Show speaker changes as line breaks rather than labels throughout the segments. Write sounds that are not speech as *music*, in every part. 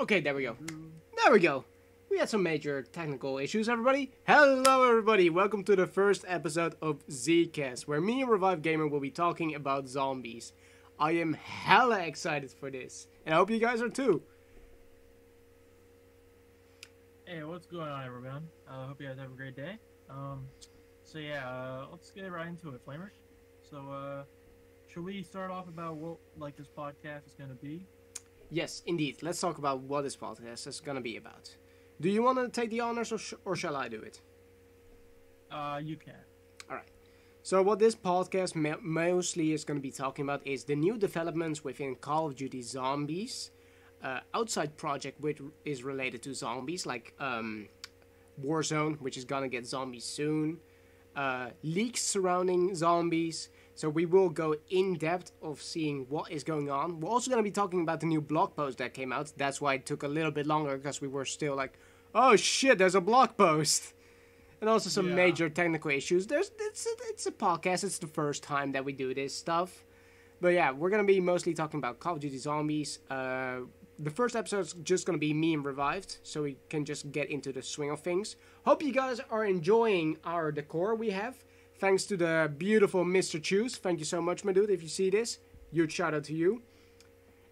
Okay, there we go. There we go. We had some major technical issues, everybody. Hello, everybody. Welcome to the first episode of Zcast, where me and Revive Gamer will be talking about zombies. I am hella excited for this, and I hope you guys are too.
Hey, what's going on, everyone? I uh, hope you guys have a great day. Um, so yeah, uh, let's get right into it, Flamers. So, uh, should we start off about what like this podcast is gonna be?
Yes, indeed. Let's talk about what this podcast is gonna be about. Do you want to take the honors, or, sh- or shall I do it?
Uh, you can.
All right. So what this podcast ma- mostly is going to be talking about is the new developments within Call of Duty Zombies, uh, outside project which is related to zombies, like um, Warzone, which is gonna get zombies soon, uh, leaks surrounding zombies. So we will go in depth of seeing what is going on. We're also gonna be talking about the new blog post that came out. That's why it took a little bit longer because we were still like, oh shit, there's a blog post. *laughs* And also some
Yeah.
major technical issues. There's it's a, it's a podcast. It's the first time that we do this stuff. But yeah, we're gonna be mostly talking about Call of Duty Zombies. Uh, the first episode's just gonna be me and Revived, so we can just get into the swing of things. Hope you guys are enjoying our decor we have. Thanks to the beautiful Mr. Choose. Thank you so much, my dude. If you see this, huge shout out to you.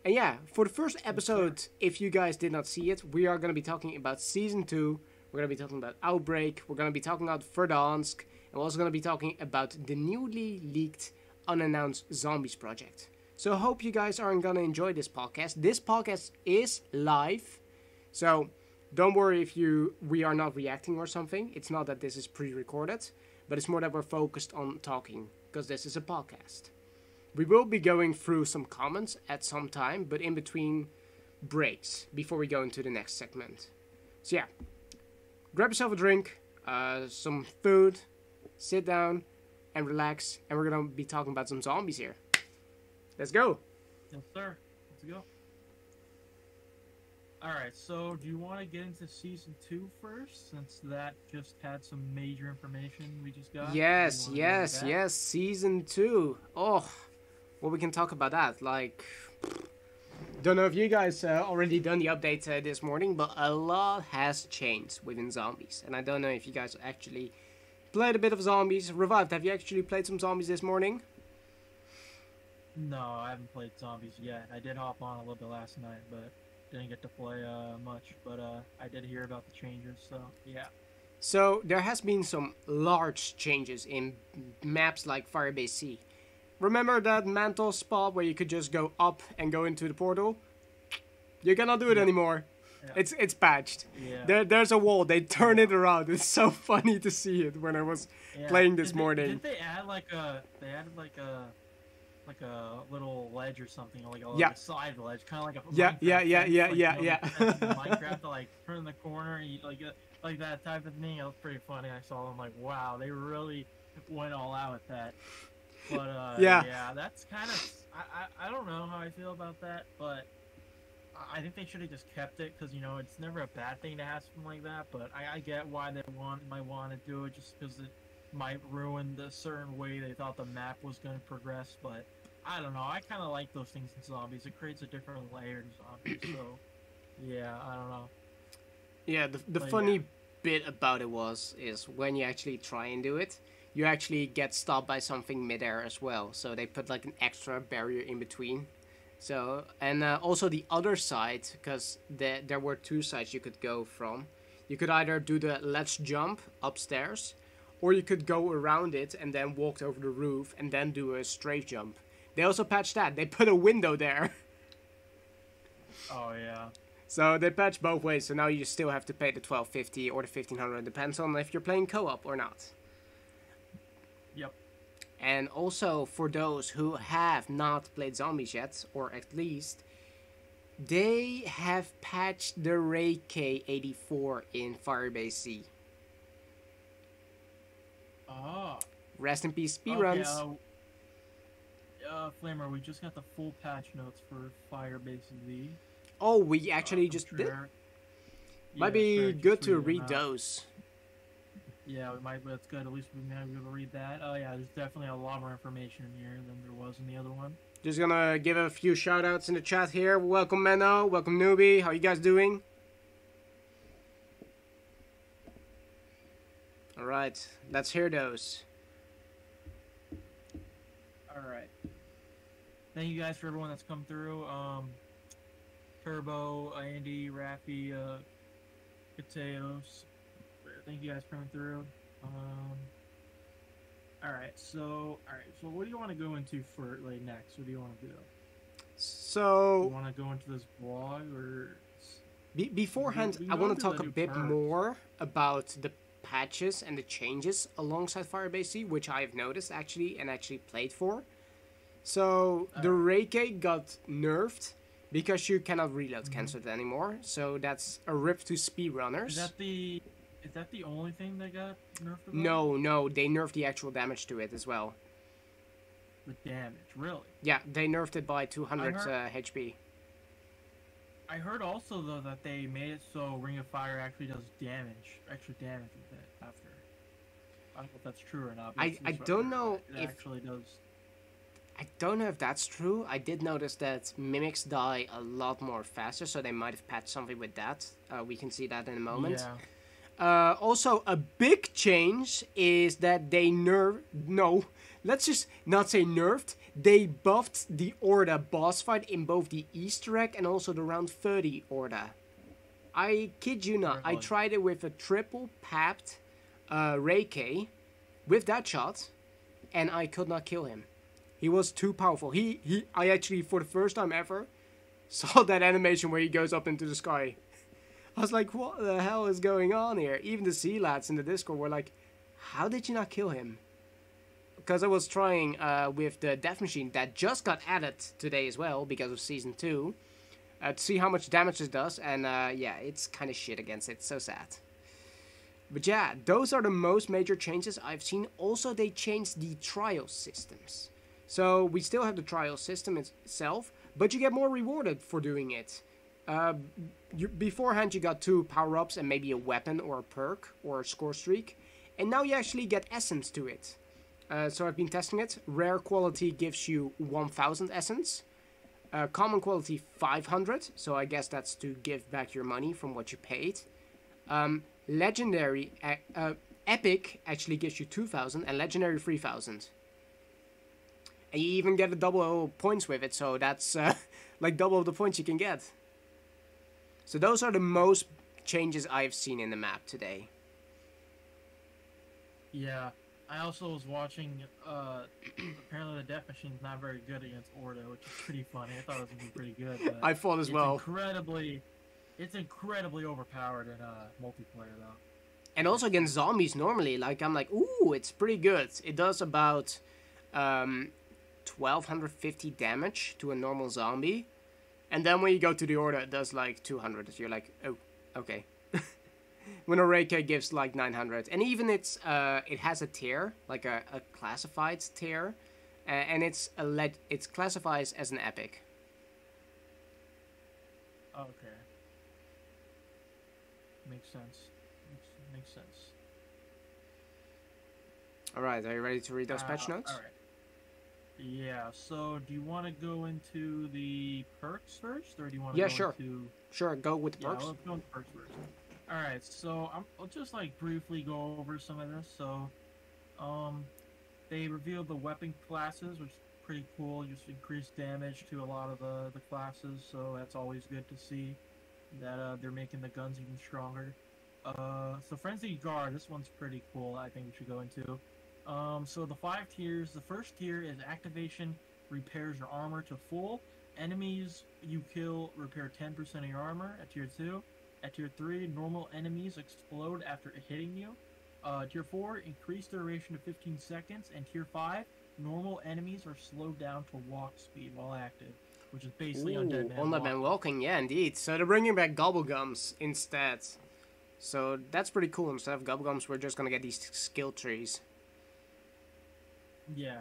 And yeah, for the first episode, if you guys did not see it, we are gonna be talking about season two. We're gonna be talking about Outbreak. We're gonna be talking about Verdansk, and we're also gonna be talking about the newly leaked, unannounced Zombies project. So I hope you guys aren't gonna enjoy this podcast. This podcast is live, so don't worry if you we are not reacting or something. It's not that this is pre-recorded, but it's more that we're focused on talking because this is a podcast. We will be going through some comments at some time, but in between breaks before we go into the next segment. So yeah, grab yourself a drink, uh, some food, sit down, and relax. And we're gonna be talking about some zombies here. Let's go.
Yes, sir. Let's go. All right. So, do you want to get into season two first, since that just had some major information we just got?
Yes,
wanna go into
yes, yes. Season two. Oh, well, we can talk about that. Like, don't know if you guys uh, already done the update uh, this morning, but a lot has changed within zombies, and I don't know if you guys actually played a bit of zombies. Revived. Have you actually played some zombies this morning?
No, I haven't played zombies yet. I did hop on a little bit last night, but didn't get to play uh, much. But uh, I did hear about the changes, so yeah.
So there has been some large changes in maps like Firebase Z. Remember that mantle spot where you could just go up and go into the portal? You cannot do it
Yeah.
anymore.
Yeah.
It's it's patched.
Yeah.
There there's a wall. They turn it around. It's so *laughs* funny to see it when I was
yeah.
playing this
Did they-
morning.
Did they add like a? They added like a. Like a little ledge or something, like a, like
Yeah.
a side ledge, kind of like a
Yeah,
Minecraft
yeah, yeah, yeah,
like,
yeah,
you know,
yeah.
the fence in *laughs* Minecraft to like turn the corner, and you, like uh, like that type of thing. It was pretty funny. I saw them like, wow, they really went all out with that. But uh, *laughs*
Yeah.
yeah, that's kind of I, I I don't know how I feel about that, but I- I think they should have just kept it because you know it's never a bad thing to have something like that. But I, I get why they want might want to do it just because it might ruin the certain way they thought the map was going to progress. But I don't know. I kind of like those things in zombies. It creates a different layer in zombies. So yeah, I don't know.
Yeah, the, the
But
funny
yeah.
bit about it was is when you actually try and do it, you actually get stopped by something midair as well. So they put like an extra barrier in between. So and uh, also the other side, because the, there were two sides you could go from. You could either do the let's jump upstairs, or you could go around it and then walk over the roof and then do a strafe jump. They also patched that. They put a window there. *laughs*
Oh yeah.
So they patch both ways. So now you still have to pay the twelve fifty or the fifteen hundred. Depends on if you're playing co-op or not.
Yep.
And also for those who have not played zombies yet, or at least, they have patched the Ray K84 in Firebase Z.
Oh.
Rest in peace,
Okay,
speedruns.
uh, uh, Flamer, we just got the full patch notes for Firebase Z.
oh, we actually
Uh,
just
from
did.
Treyarch.
Might
Yeah,
be good to read those.
Yeah, we might. That's good. At least we might be able to read that. Oh yeah, there's definitely a lot more information in here than there was in the other one.
Just gonna give a few shout outs in the chat here. Welcome Menno, welcome Newbie. How you guys doing? Alright, let's hear.
All right. Thank you guys for everyone that's come through. Um, Turbo, Andy, Raffy, uh, Mateos. Thank you guys for coming through. Um, all right. So, all right. So, what do you want to go into for like next? What do you want to do?
So you
want to go into this blog or?
be- beforehand, I want to talk a bit
perks.
more about the patches and the changes alongside Firebase Z, which I have noticed actually and actually played for. So, the Reiki got nerfed because you cannot reload cancel it anymore. So, that's a rip to speedrunners.
Is that the? Is that the only thing that got nerfed? about?
No, no, they nerfed the actual damage to it as well.
The damage, really.
Yeah, they nerfed it by 200
heard-
uh, HP.
I heard also though that they made it so Ring of Fire actually does damage, extra damage with it after. I don't know if that's true or not.
I- I don't know if-
actually does.
I don't know if that's true. I did notice that mimics die a lot more faster, so they might have patched something with that. Uh, we can see that in a moment.
Yeah.
Uh, also, a big change is that they nerf. No, let's just not say nerfed. They buffed the Orda boss fight in both the Easter egg and also the round 30 Orda. I kid you not. I tried it with a triple papped uh, Reiki with that shot, and I could not kill him. He was too powerful. He he. I actually, for the first time ever, *laughs* saw that animation where he goes up into the sky. I was like, what the hell is going on here? Even the sea lads in the Discord were like, how did you not kill him? Because I was trying uh, with the Death Machine that just got added today as well because of Season 2 uh, to see how much damage it does, and uh, yeah, it's kind of shit against it. So sad. But yeah, those are the most major changes I've seen. Also, they changed the trial systems. So we still have the trial system itself, but you get more rewarded for doing it. Uh, you, beforehand, you got two power ups and maybe a weapon or a perk or a score streak, and now you actually get essence to it. Uh, so I've been testing it. Rare quality gives you 1000 essence, uh, common quality 500, so I guess that's to give back your money from what you paid. Um, legendary, uh, uh, epic actually gives you 2000, and legendary 3000. And you even get a double points with it, so that's uh, *laughs* like double of the points you can get. So those are the most changes I've seen in the map today.
Yeah. I also was watching. Uh, *clears throat* apparently, the Death Machine's not very good against Orda, which is pretty funny. I thought it was gonna be pretty good. But *laughs*
I thought as
it's
well.
Incredibly, it's incredibly overpowered in uh, multiplayer though.
And also against zombies normally, like I'm like, ooh, it's pretty good. It does about um, 1250 damage to a normal zombie. And then when you go to the order, it does like 200. You're like, oh, okay. *laughs* when a Reiki gives like 900. And even it's uh, it has a tier, like a, a classified tier. Uh, and it's a le- it's classifies as an epic.
Okay. Makes sense. Makes, makes sense.
All right, are you ready to read those
Uh,
patch notes?
All right. Yeah. So, do you want to go into the perks first, or do you want to
Yeah,
go
sure.
into?
Sure, go with the
Yeah,
perks.
let's go into perks first. All right. So, I'm, I'll just like briefly go over some of this. So, um, they revealed the weapon classes, which is pretty cool. Just increased damage to a lot of the the classes, so that's always good to see that uh, they're making the guns even stronger. Uh, so Frenzy Guard, this one's pretty cool. I think we should go into. Um, so the five tiers. The first tier is activation repairs your armor to full. Enemies you kill repair 10% of your armor at tier two. At tier three, normal enemies explode after hitting you. Uh, tier four, increase duration to 15 seconds. And tier five, normal enemies are slowed down to walk speed while active, which is basically undead man.
Undead Man
walking.
Walking, yeah, indeed. So they're bringing back Gobblegums instead. So that's pretty cool. Instead of Gobblegums, we're just gonna get these skill trees.
Yeah,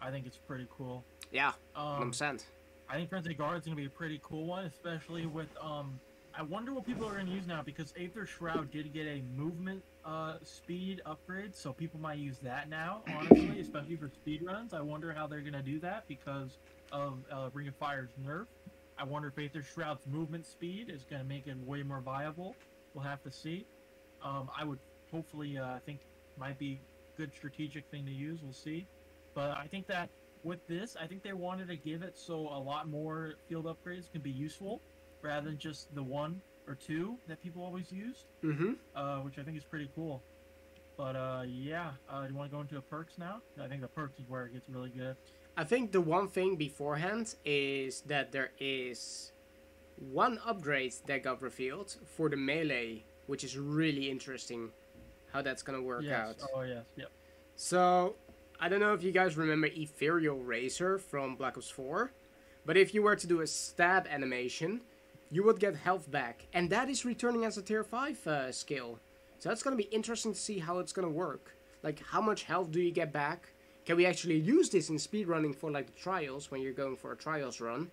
I think it's pretty cool.
Yeah,
Um,
100%.
I think Frenzy Guard is gonna be a pretty cool one, especially with um. I wonder what people are gonna use now because Aether Shroud did get a movement uh, speed upgrade, so people might use that now. Honestly, especially for speed runs, I wonder how they're gonna do that because of uh, Ring of Fire's nerf. I wonder if Aether Shroud's movement speed is gonna make it way more viable. We'll have to see. Um, I would hopefully, uh, I think, might be good strategic thing to use. We'll see. But I think that with this, I think they wanted to give it so a lot more field upgrades can be useful rather than just the one or two that people always use,
Mm-hmm.
uh, which I think is pretty cool. But uh, yeah, uh, do you want to go into the perks now? I think the perks is where it gets really good.
I think the one thing beforehand is that there is one upgrade that got revealed for the melee, which is really interesting how that's gonna work
yes.
out.
Oh yes. Yep.
So, I don't know if you guys remember Ethereal Razor from Black Ops 4, but if you were to do a stab animation, you would get health back, and that is returning as a tier 5 uh, skill. So that's gonna be interesting to see how it's gonna work. Like, how much health do you get back? Can we actually use this in speedrunning for like the trials when you're going for a trials run?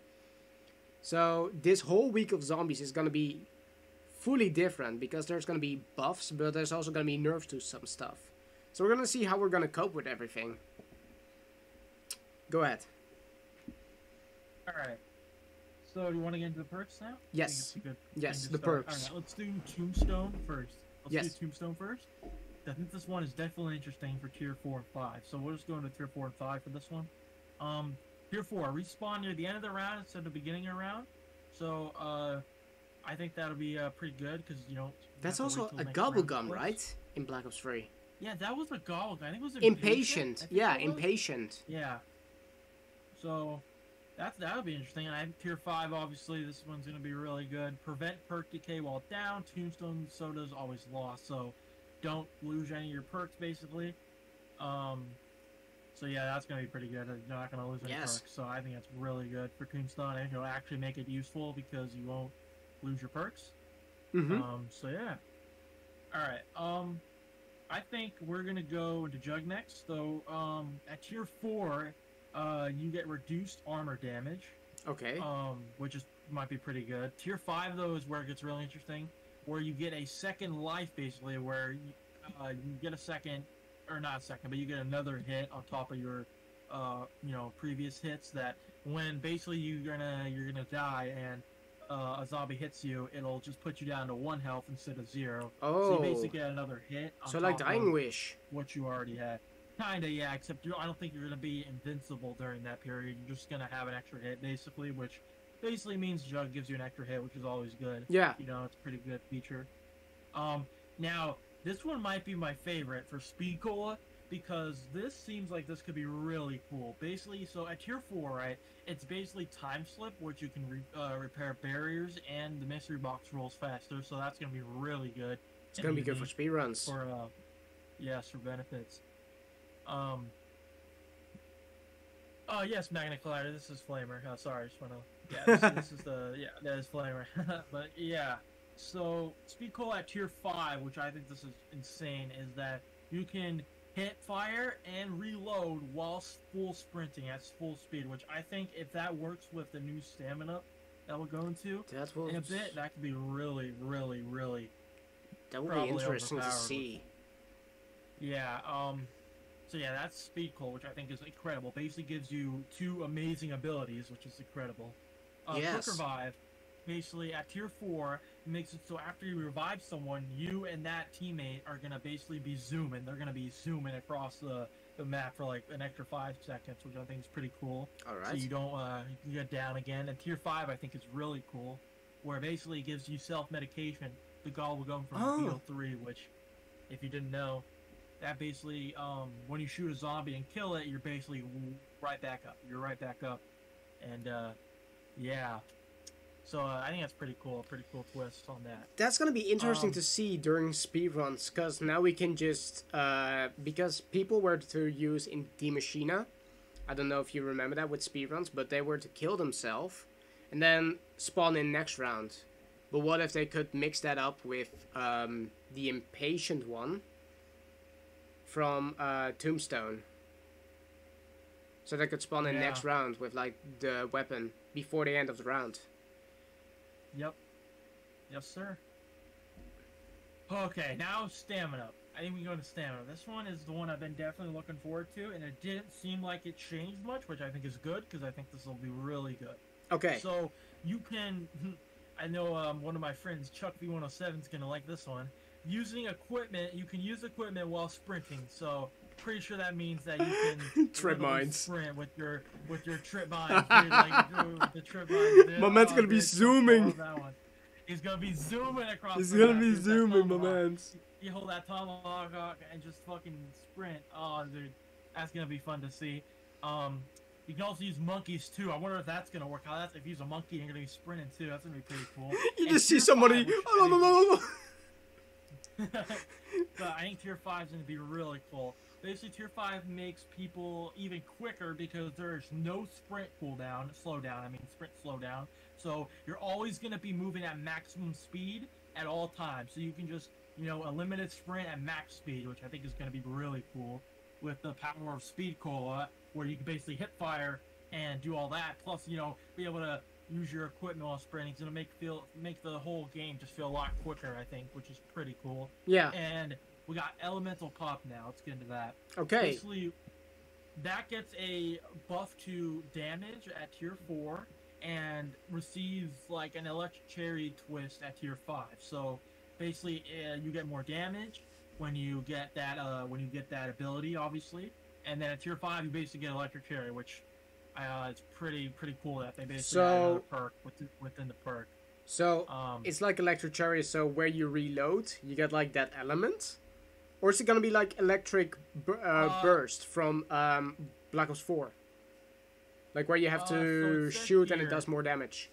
So this whole week of zombies is gonna be fully different because there's gonna be buffs, but there's also gonna be nerfs to some stuff. So we're gonna see how we're gonna cope with everything. Go ahead.
All right. So do you want to get into the perks now?
Yes.
it's a good
Yes, the
start.
perks.
All right, let's do Tombstone first. Let's
Yes.
do Tombstone first. I think this one is definitely interesting for tier four and five. So we'll just go into tier four and five for this one. Um, tier four respawn near the end of the round instead of the beginning of the round. So uh, I think that'll be uh, pretty good because you know.
That's also a gobble gum, right? In Black Ops 3.
Yeah, that was a gobble. I think it was
Impatient. Yeah, impatient.
Yeah. So that's that'll be interesting. And I have tier five. Obviously, this one's gonna be really good. Prevent perk decay while down. Tombstone soda's always lost, so don't lose any of your perks basically. Um. So yeah, that's gonna be pretty good. You're not gonna lose any
Yes.
perks. So I think that's really good for Tombstone. I think it'll actually make it useful because you won't lose your perks.
Mm-hmm.
Um, so yeah. All right. Um, I think we're gonna go into Jug next. So um, at tier four, uh, you get reduced armor damage,
okay.
um, which is might be pretty good. Tier five though is where it gets really interesting, where you get a second life basically, where you, uh, you get a second, or not a second, but you get another hit on top of your, uh, you know, previous hits. That when basically you're gonna you're gonna die and uh, a zombie hits you, it'll just put you down to one health instead of zero. So
oh.
you basically get another hit. On
So like Dying Wish.
what you already had. Kinda, yeah. Except I don't think you're gonna be invincible during that period. You're just gonna have an extra hit, basically, which basically means Jug gives you an extra hit, which is always good.
Yeah.
You know, it's a pretty good feature. Um, now this one might be my favorite for Speed Cola because this seems like this could be really cool. Basically, so at tier four, right, it's basically time slip, which you can re- uh, repair barriers, and the mystery box rolls faster. So that's gonna be really good.
It's gonna be good for
speed
runs.
for uh yes for benefits um oh yes magna collider this is flamer oh sorry I just wanna yeah *laughs* this, this is the yeah that is flamer *laughs* but yeah so Speed Cola at tier 5 which i think this is insane is that you can hit fire and reload while full sprinting at full speed which i think if that works with the new stamina that we'll go into
That will
in a bit that could be really really really
that will be
probably
interesting to see.
Yeah, um so yeah, that's Speed Cola, which I think is incredible. Basically gives you two amazing abilities, which is incredible. Uh,
Yes.
Quick Revive, basically at tier four, it makes it so after you revive someone, you and that teammate are gonna basically be zooming. They're gonna be zooming across the, the map for like an extra five seconds, which I think is pretty cool.
All right.
So you don't uh, you get down again. And tier five, I think is really cool, where basically it gives you self medication. The gobble gum from
Oh.
Beetle Three, which, if you didn't know, that basically um, when you shoot a zombie and kill it, you're basically right back up. You're right back up, and uh, yeah. So uh, I think that's pretty cool. Pretty cool twist on that.
That's gonna be interesting
Um,
to see during speedruns, because now we can just uh, because people were to use in the machina. I don't know if you remember that with speedruns, but they were to kill themselves and then spawn in next round. But what if they could mix that up with um, the impatient one from uh, Tombstone? So they could spawn in
Yeah.
next round with like the weapon before the end of the round.
Yep. Yes, sir. Okay, now stamina. I think we go to stamina. This one is the one I've been definitely looking forward to, and it didn't seem like it changed much, which I think is good because I think this will be really good.
Okay.
So you can, *laughs* I know um, one of my friends, Chuck V107, is gonna like this one. Using equipment, you can use equipment while sprinting. So pretty sure that means that you can *laughs*
Trip mines.
sprint with your with your trip mines. dude, like, *laughs* dude, the trip mines. dude.
My man's
Oh,
gonna be zooming.
loves that one. He's gonna be zooming across. The
gonna
map,
be zooming, my mans.
You hold that tomahawk and just fucking sprint. Oh, dude, that's gonna be fun to see. Um, you can also use monkeys too. I wonder if that's gonna work out. That's if you use a monkey and you're gonna be sprinting too. That's gonna be pretty cool. *laughs*
You
And
just see somebody.
five,
Oh, no, no, no, no.
but I think tier five is gonna be really cool. Basically, tier five makes people even quicker because there's no sprint cooldown, slowdown. I mean, sprint slowdown. So you're always gonna be moving at maximum speed at all times. So you can just, you know, a limited sprint at max speed, which I think is gonna be really cool with the power of speed cola, where you can basically hit fire and do all that. Plus, you know, be able to use your equipment while sprinting. It's gonna make feel make the whole game just feel a lot quicker. I think, which is pretty cool.
Yeah.
And we got elemental pop now. Let's get into that.
Okay.
Basically, that gets a buff to damage at tier four and receives like an electric cherry twist at tier five. So basically, uh, you get more damage when you get that uh, when you get that ability, obviously. And then at tier five, you basically get electric cherry, which uh, it's pretty pretty cool that they basically
So-
another perk within, within the perk.
So
Um,
it's like electric cherry. So where you reload, you get like that element, or is it gonna be like electric bu- uh,
Uh,
burst from um, Black Ops Four? Like where you have
Uh, so
to
says
shoot and it does more damage.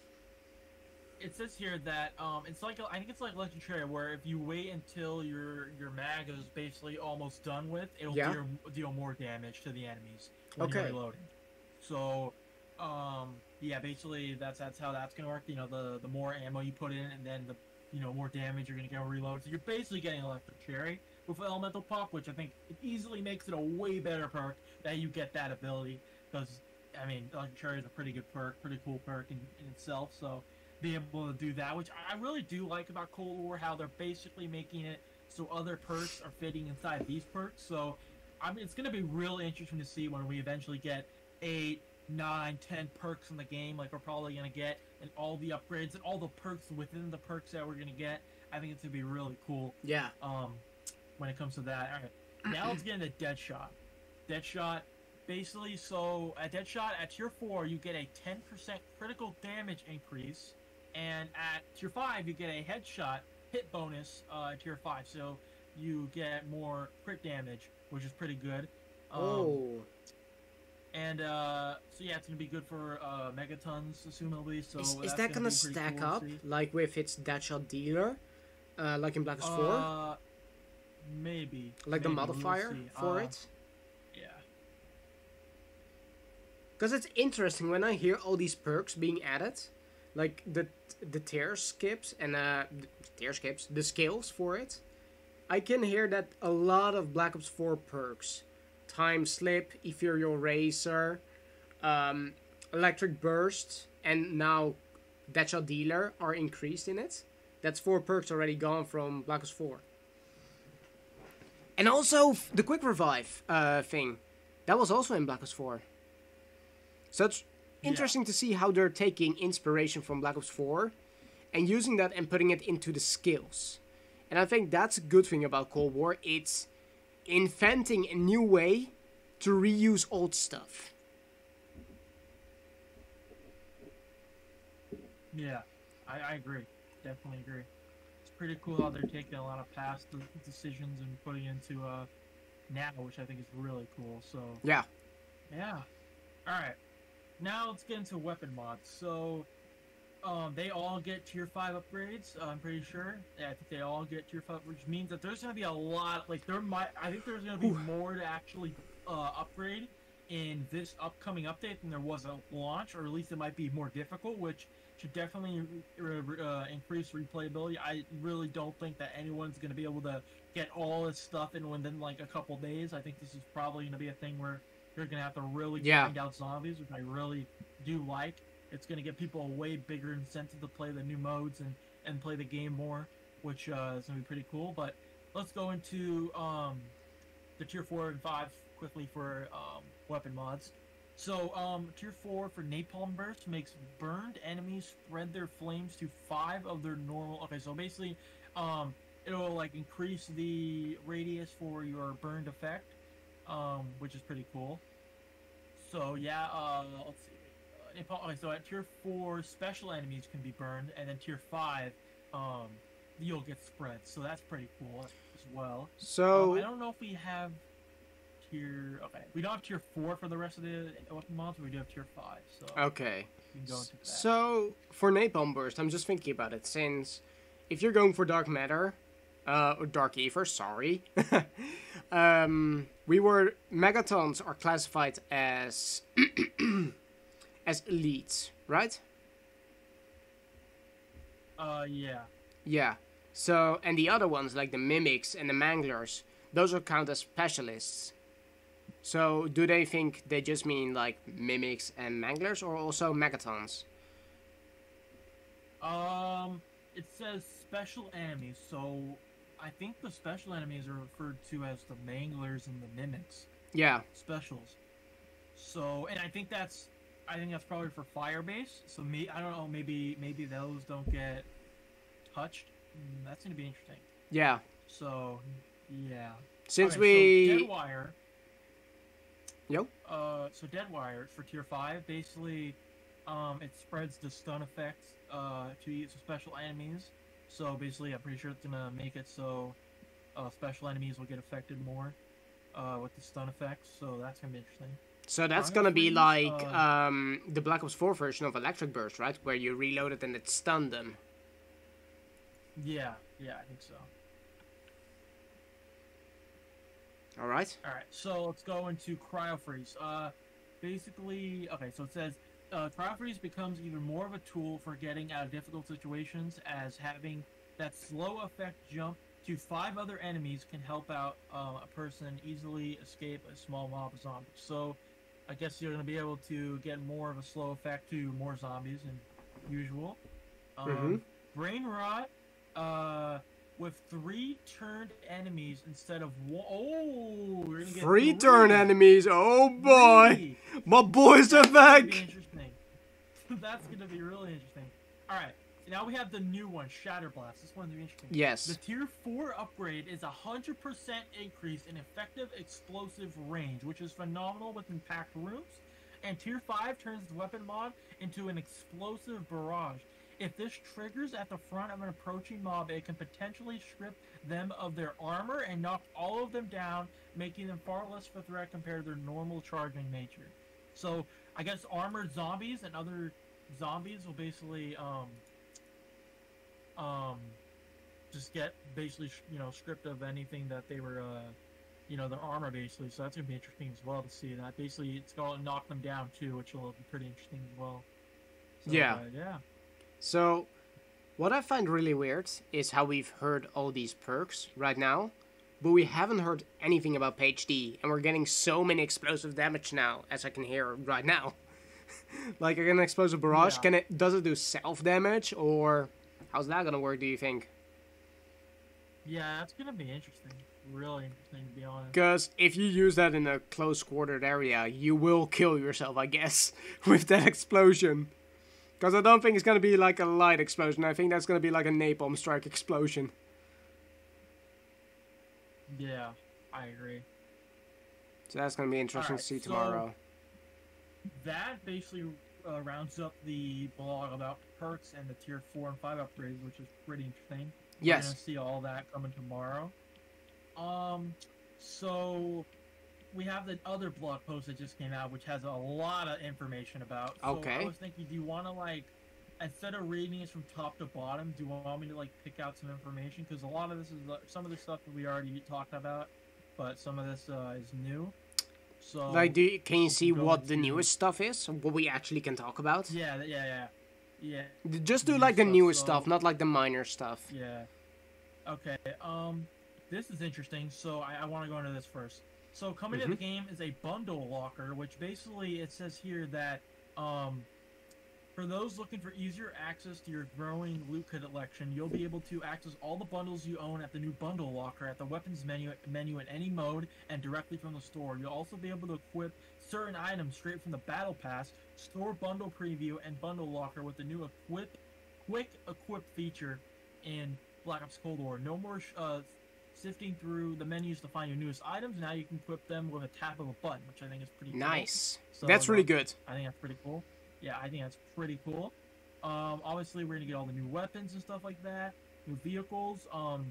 it says here that um, it's like I think it's like cherry, where if you wait until your your mag is basically almost done with, it'll
Yeah.
deal, deal more damage to the enemies when
Okay.
you're reloading. So, um, yeah, basically that's that's how that's gonna work. You know, the the more ammo you put in, and then the you know more damage you're gonna get on reload. So you're basically getting electric cherry with elemental pop, which I think it easily makes it a way better perk that you get that ability because. I mean, electric cherry is a pretty good perk, pretty cool perk in, in itself. So, being able to do that, which I really do like about Cold War, how they're basically making it so other perks are fitting inside these perks. So, I mean, it's going to be really interesting to see when we eventually get eight, nine, ten perks in the game, like we're probably going to get, and all the upgrades and all the perks within the perks that we're to get. I think it's to be really cool
Yeah.
um, when it comes to that. All right, now let's get into Deadshot. Deadshot, basically, so at Deadshot at tier four, you get a 10% critical damage increase, and at tier five, you get a headshot hit bonus uh, at tier five. So you get more crit damage, which is pretty good. Um,
oh.
And uh, so yeah, it's gonna be good for uh, megatons, assumably. So
is, is that
gonna
gonna stack
cool
up like with its Deadshot dealer, uh, like in Black Ops Four,
Uh, maybe.
like the
maybe, we'll
modifier for
Uh,
it?
Yeah.
Because it's interesting when I hear all these perks being added, like the the tear skips and uh the tear skips, the skills for it. I can hear that a lot of Black Ops 4 perks, time slip, Ethereal Razor, um, electric burst, and now Deadshot dealer are increased in it. That's four perks already gone from Black Ops 4. And also f- the quick revive uh, thing, that was also in Black Ops 4. So it's
Yeah.
interesting to see how they're taking inspiration from Black Ops 4 and using that and putting it into the skills. And I think that's a good thing about Cold War. It's inventing a new way to reuse old stuff.
Yeah, I, I agree. Definitely agree. It's pretty cool how they're taking a lot of past decisions and putting into uh now, which I think is really cool. So
Yeah.
yeah. All right. Now let's get into weapon mods. So um, they all get tier five upgrades. Uh, I'm pretty sure. Yeah, I think they all get tier five, which means that there's gonna be a lot. Like there might, I think there's gonna be
Ooh.
more to actually uh, upgrade in this upcoming update than there was at launch, or at least it might be more difficult, which should definitely uh, increase replayability. I really don't think that anyone's gonna be able to get all this stuff in within like a couple days. I think this is probably gonna be a thing where you're gonna have to really
Yeah.
grind out zombies, which I really do like. It's gonna give people a way bigger incentive to play the new modes and and play the game more, which uh, is gonna be pretty cool. But let's go into um, the tier four and five quickly for um, weapon mods. So, um, tier four for napalm burst makes burned enemies spread their flames to five of their normal. Okay, so basically, um, it'll like increase the radius for your burned effect, um, which is pretty cool. So yeah, uh, let's see. Okay, so at tier four, special enemies can be burned, and then tier five, um, you'll get spread. So that's pretty cool as well.
So
Um, I don't know if we have tier. Okay, we don't have tier four for the rest of the weapon mods, we do have tier five. So
okay.
we can go into that.
So for napalm burst, I'm just thinking about it since if you're going for dark matter, uh, or dark ether, sorry, *laughs* um, we were megatons are classified as *clears throat* as elites, right?
uh, yeah,
Yeah. So and the other ones like the mimics and the manglers, those will count as specialists. So do they think they just mean like mimics and manglers, or also megatons?
Um, it says special enemies, so I think the special enemies are referred to as the manglers and the mimics
Yeah.
specials. So, and I think that's, I think that's probably for Firebase. So me, I don't know, maybe maybe those don't get touched. Mm, that's gonna be interesting.
Yeah.
So, yeah.
Since
Okay,
we
so Deadwire.
Yo.
Uh, so Deadwire for tier five, basically, um, it spreads the stun effect uh, to special enemies. So basically, I'm pretty sure it's gonna make it so uh, special enemies will get affected more uh, with the stun effects. So that's gonna be interesting.
So that's gonna be like um, the Black Ops 4 version of Electric Burst, right? Where you reload it and it stunned them.
Yeah, yeah, I think so.
All right.
All right, so let's go into cryo freeze. Uh, basically, okay, so it says uh, cryo freeze becomes even more of a tool for getting out of difficult situations, as having that slow effect jump to five other enemies can help out uh, a person easily escape a small mob of zombies. So, I guess you're gonna be able to get more of a slow effect to more zombies than usual. Um,
Mhm.
Brain rot. Uh, with three turned enemies instead of one. Oh, we're gonna get
Free turn enemies. Oh boy.
Three.
My boys are
That's gonna be interesting. *laughs* That's gonna be really interesting. All right, so now we have the new one, Shatter Blast. This one's interesting.
Yes.
The tier four upgrade is a hundred percent increase in effective explosive range, which is phenomenal within packed rooms. And tier five turns the weapon mod into an explosive barrage. If this triggers at the front of an approaching mob, it can potentially strip them of their armor and knock all of them down, making them far less of a threat compared to their normal charging nature. So I guess armored zombies and other zombies will basically um um just get basically you know stripped of anything that they were uh you know their armor basically. So that's gonna be interesting as well to see that. Basically, it's gonna knock them down too, which will be pretty interesting as well. So,
Yeah.
uh, yeah.
So, what I find really weird is how we've heard all these perks right now, but we haven't heard anything about PhD, and we're getting so many explosive damage now, as I can hear right now. *laughs* like I get an explosive barrage,
Yeah.
can it does it do self damage or how's that gonna work? Do you think?
Yeah, that's gonna be interesting. Really interesting to be honest.
Because if you use that in a close quartered area, you will kill yourself, I guess, *laughs* with that explosion. Because I don't think it's gonna be like a light explosion. I think that's gonna be like a napalm strike explosion.
Yeah, I agree.
So that's gonna be interesting
Alright,
to see
so-
tomorrow.
That basically uh, rounds up the blog about perks and the tier four and five upgrades, which is pretty interesting.
Yes.
We're gonna see all that coming tomorrow. Um, so we have the other blog post that just came out, which has a lot of information about. So
Okay.
I was thinking, do you want to like, instead of reading it from top to bottom, do you want me to like pick out some information? Because a lot of this is uh, some of the stuff that we already talked about, but some of this uh, is new. So
Like, do you, can you see what the newest stuff is? What we actually can talk about?
yeah, yeah, yeah, yeah.
Just do
new
like the
stuff,
newest
so-
stuff, not like the minor stuff.
Yeah. Okay. Um, this is interesting. So I, I want to go into this first. So coming to the game is a bundle locker, which basically it says here that um, For those looking for easier access to your growing loot collection, you'll be able to access all the bundles you own at the new bundle locker at the weapons menu menu in any mode and directly from the store. You'll also be able to equip certain items straight from the battle pass, store bundle preview, and bundle locker with the new equip quick equip feature in Black Ops Cold War. No more uh, sifting through the menus to find your newest items. Now you can equip them with a tap of a button, which I think is pretty cool.
Nice.
So,
That's really good.
I think that's pretty cool. Yeah, I think that's pretty cool. Um, obviously, we're gonna get all the new weapons and stuff like that, new vehicles. Um,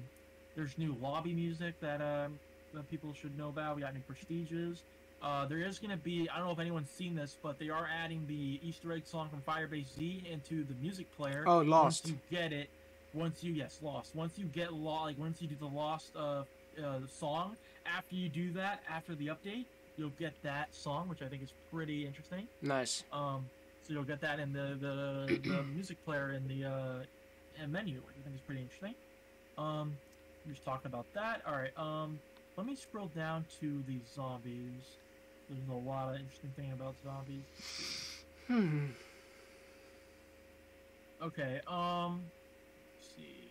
there's new lobby music that um, that people should know about. We got new prestiges. Uh, there is gonna be I don't know if anyone's seen this, but they are adding the Easter egg song from Firebase Z into the music player.
Oh, Lost.
Once you get it, once you yes, Lost. Once you get lo- like once you do the Lost uh, uh, song, after you do that, after the update, you'll get that song, which I think is pretty interesting.
Nice.
Um, so you'll get that in the the, the *coughs* music player in the uh, in menu, which I think is pretty interesting. Um, we're just talking about that. All right. Um, let me scroll down to the zombies. There's a lot of interesting thing about zombies.
Hmm.
Okay. Um, let's see.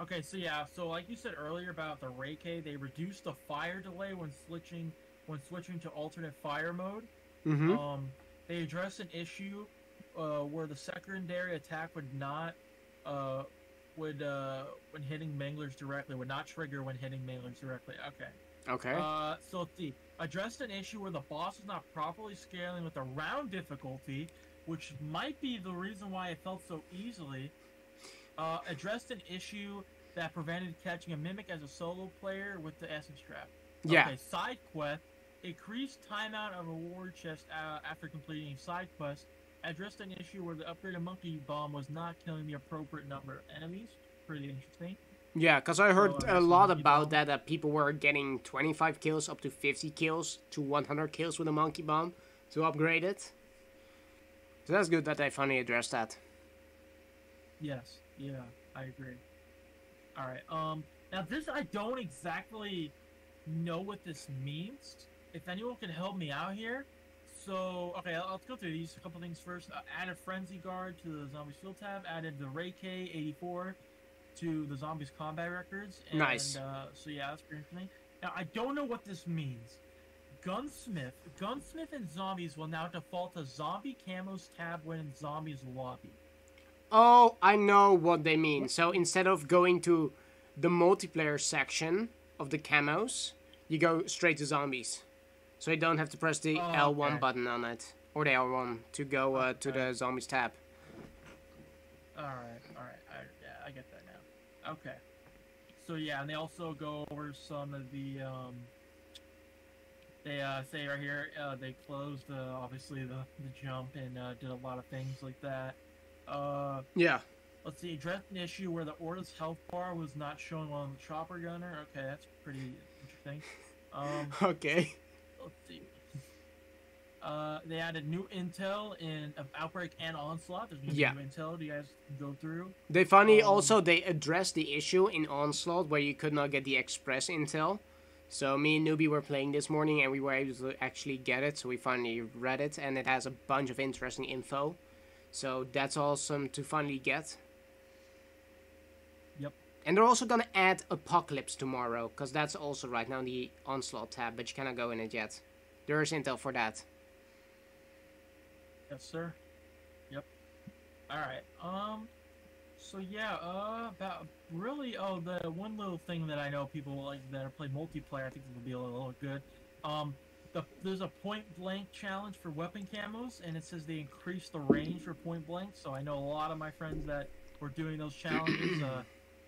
Okay, so yeah, so like you said earlier about the Reiki, they reduced the fire delay when switching when switching to alternate fire mode.
Mm-hmm.
Um, they addressed an issue uh, where the secondary attack would not uh, would uh, when hitting manglers directly would not trigger when hitting manglers directly. Okay.
okay.
Uh, so let's see. Addressed an issue where the boss is not properly scaling with the round difficulty, which might be the reason why it felt so easily. Uh, addressed an issue that prevented catching a mimic as a solo player with the essence trap.
yeah.
Okay, side quest. Increased timeout of reward chest uh, after completing a side quest. Addressed an issue where the upgraded monkey bomb was not killing the appropriate number of enemies. Pretty interesting.
Yeah, because I heard
So,
a
uh, so
lot about
bomb.
that, that people were getting 25 kills up to 50 kills to 100 kills with a monkey bomb to upgrade it. So that's good that they finally addressed that.
Yes, yeah, I agree. All right. Um. Now this I don't exactly know what this means. If anyone can help me out here. So okay, I'll, let's go through these. A couple things first. Uh, added frenzy guard to the zombies field tab. Added the Ray K 84 to the zombies combat records. And,
Nice.
Uh, so yeah, that's pretty interesting. Now I don't know what this means. Gunsmith, Gunsmith and zombies will now default to zombie camos tab when in zombies lobby.
Oh, I know what they mean. So instead of going to the multiplayer section of the camos, you go straight to zombies. So you don't have to press the
Oh,
L1
okay.
button on it. Or the L1 to go uh, to the zombies tab.
All right, all right, I, yeah, I get that now. Okay, so yeah, and they also go over some of the um. They uh, say right here uh, they closed uh, obviously the, the jump and uh, did a lot of things like that. Uh,
Yeah.
let's see, addressed an issue where the Orda's health bar was not showing on the chopper gunner. Okay, that's pretty interesting. Um, *laughs*
Okay.
Let's see. Uh, they added new intel in of Outbreak and Onslaught. There's gonna
Yeah.
new intel. Do you guys go through?
They finally
Um,
also they addressed the issue in Onslaught where you could not get the express intel. So me and Newbie were playing this morning and we were able to actually get it. So we finally read it and it has a bunch of interesting info. So that's awesome to finally get. And they're also gonna add Apocalypse tomorrow because that's also right now in the Onslaught tab, but you cannot go in it yet. There is intel for that.
Yes, sir. Yep. All right. Um. So yeah. Uh. About really. Oh, the one little thing that I know people like that play multiplayer. I think will be a little, little good. Um. The, there's a point blank challenge for weapon camos, and it says they increase the range for point blank. So I know a lot of my friends that were doing those challenges. uh,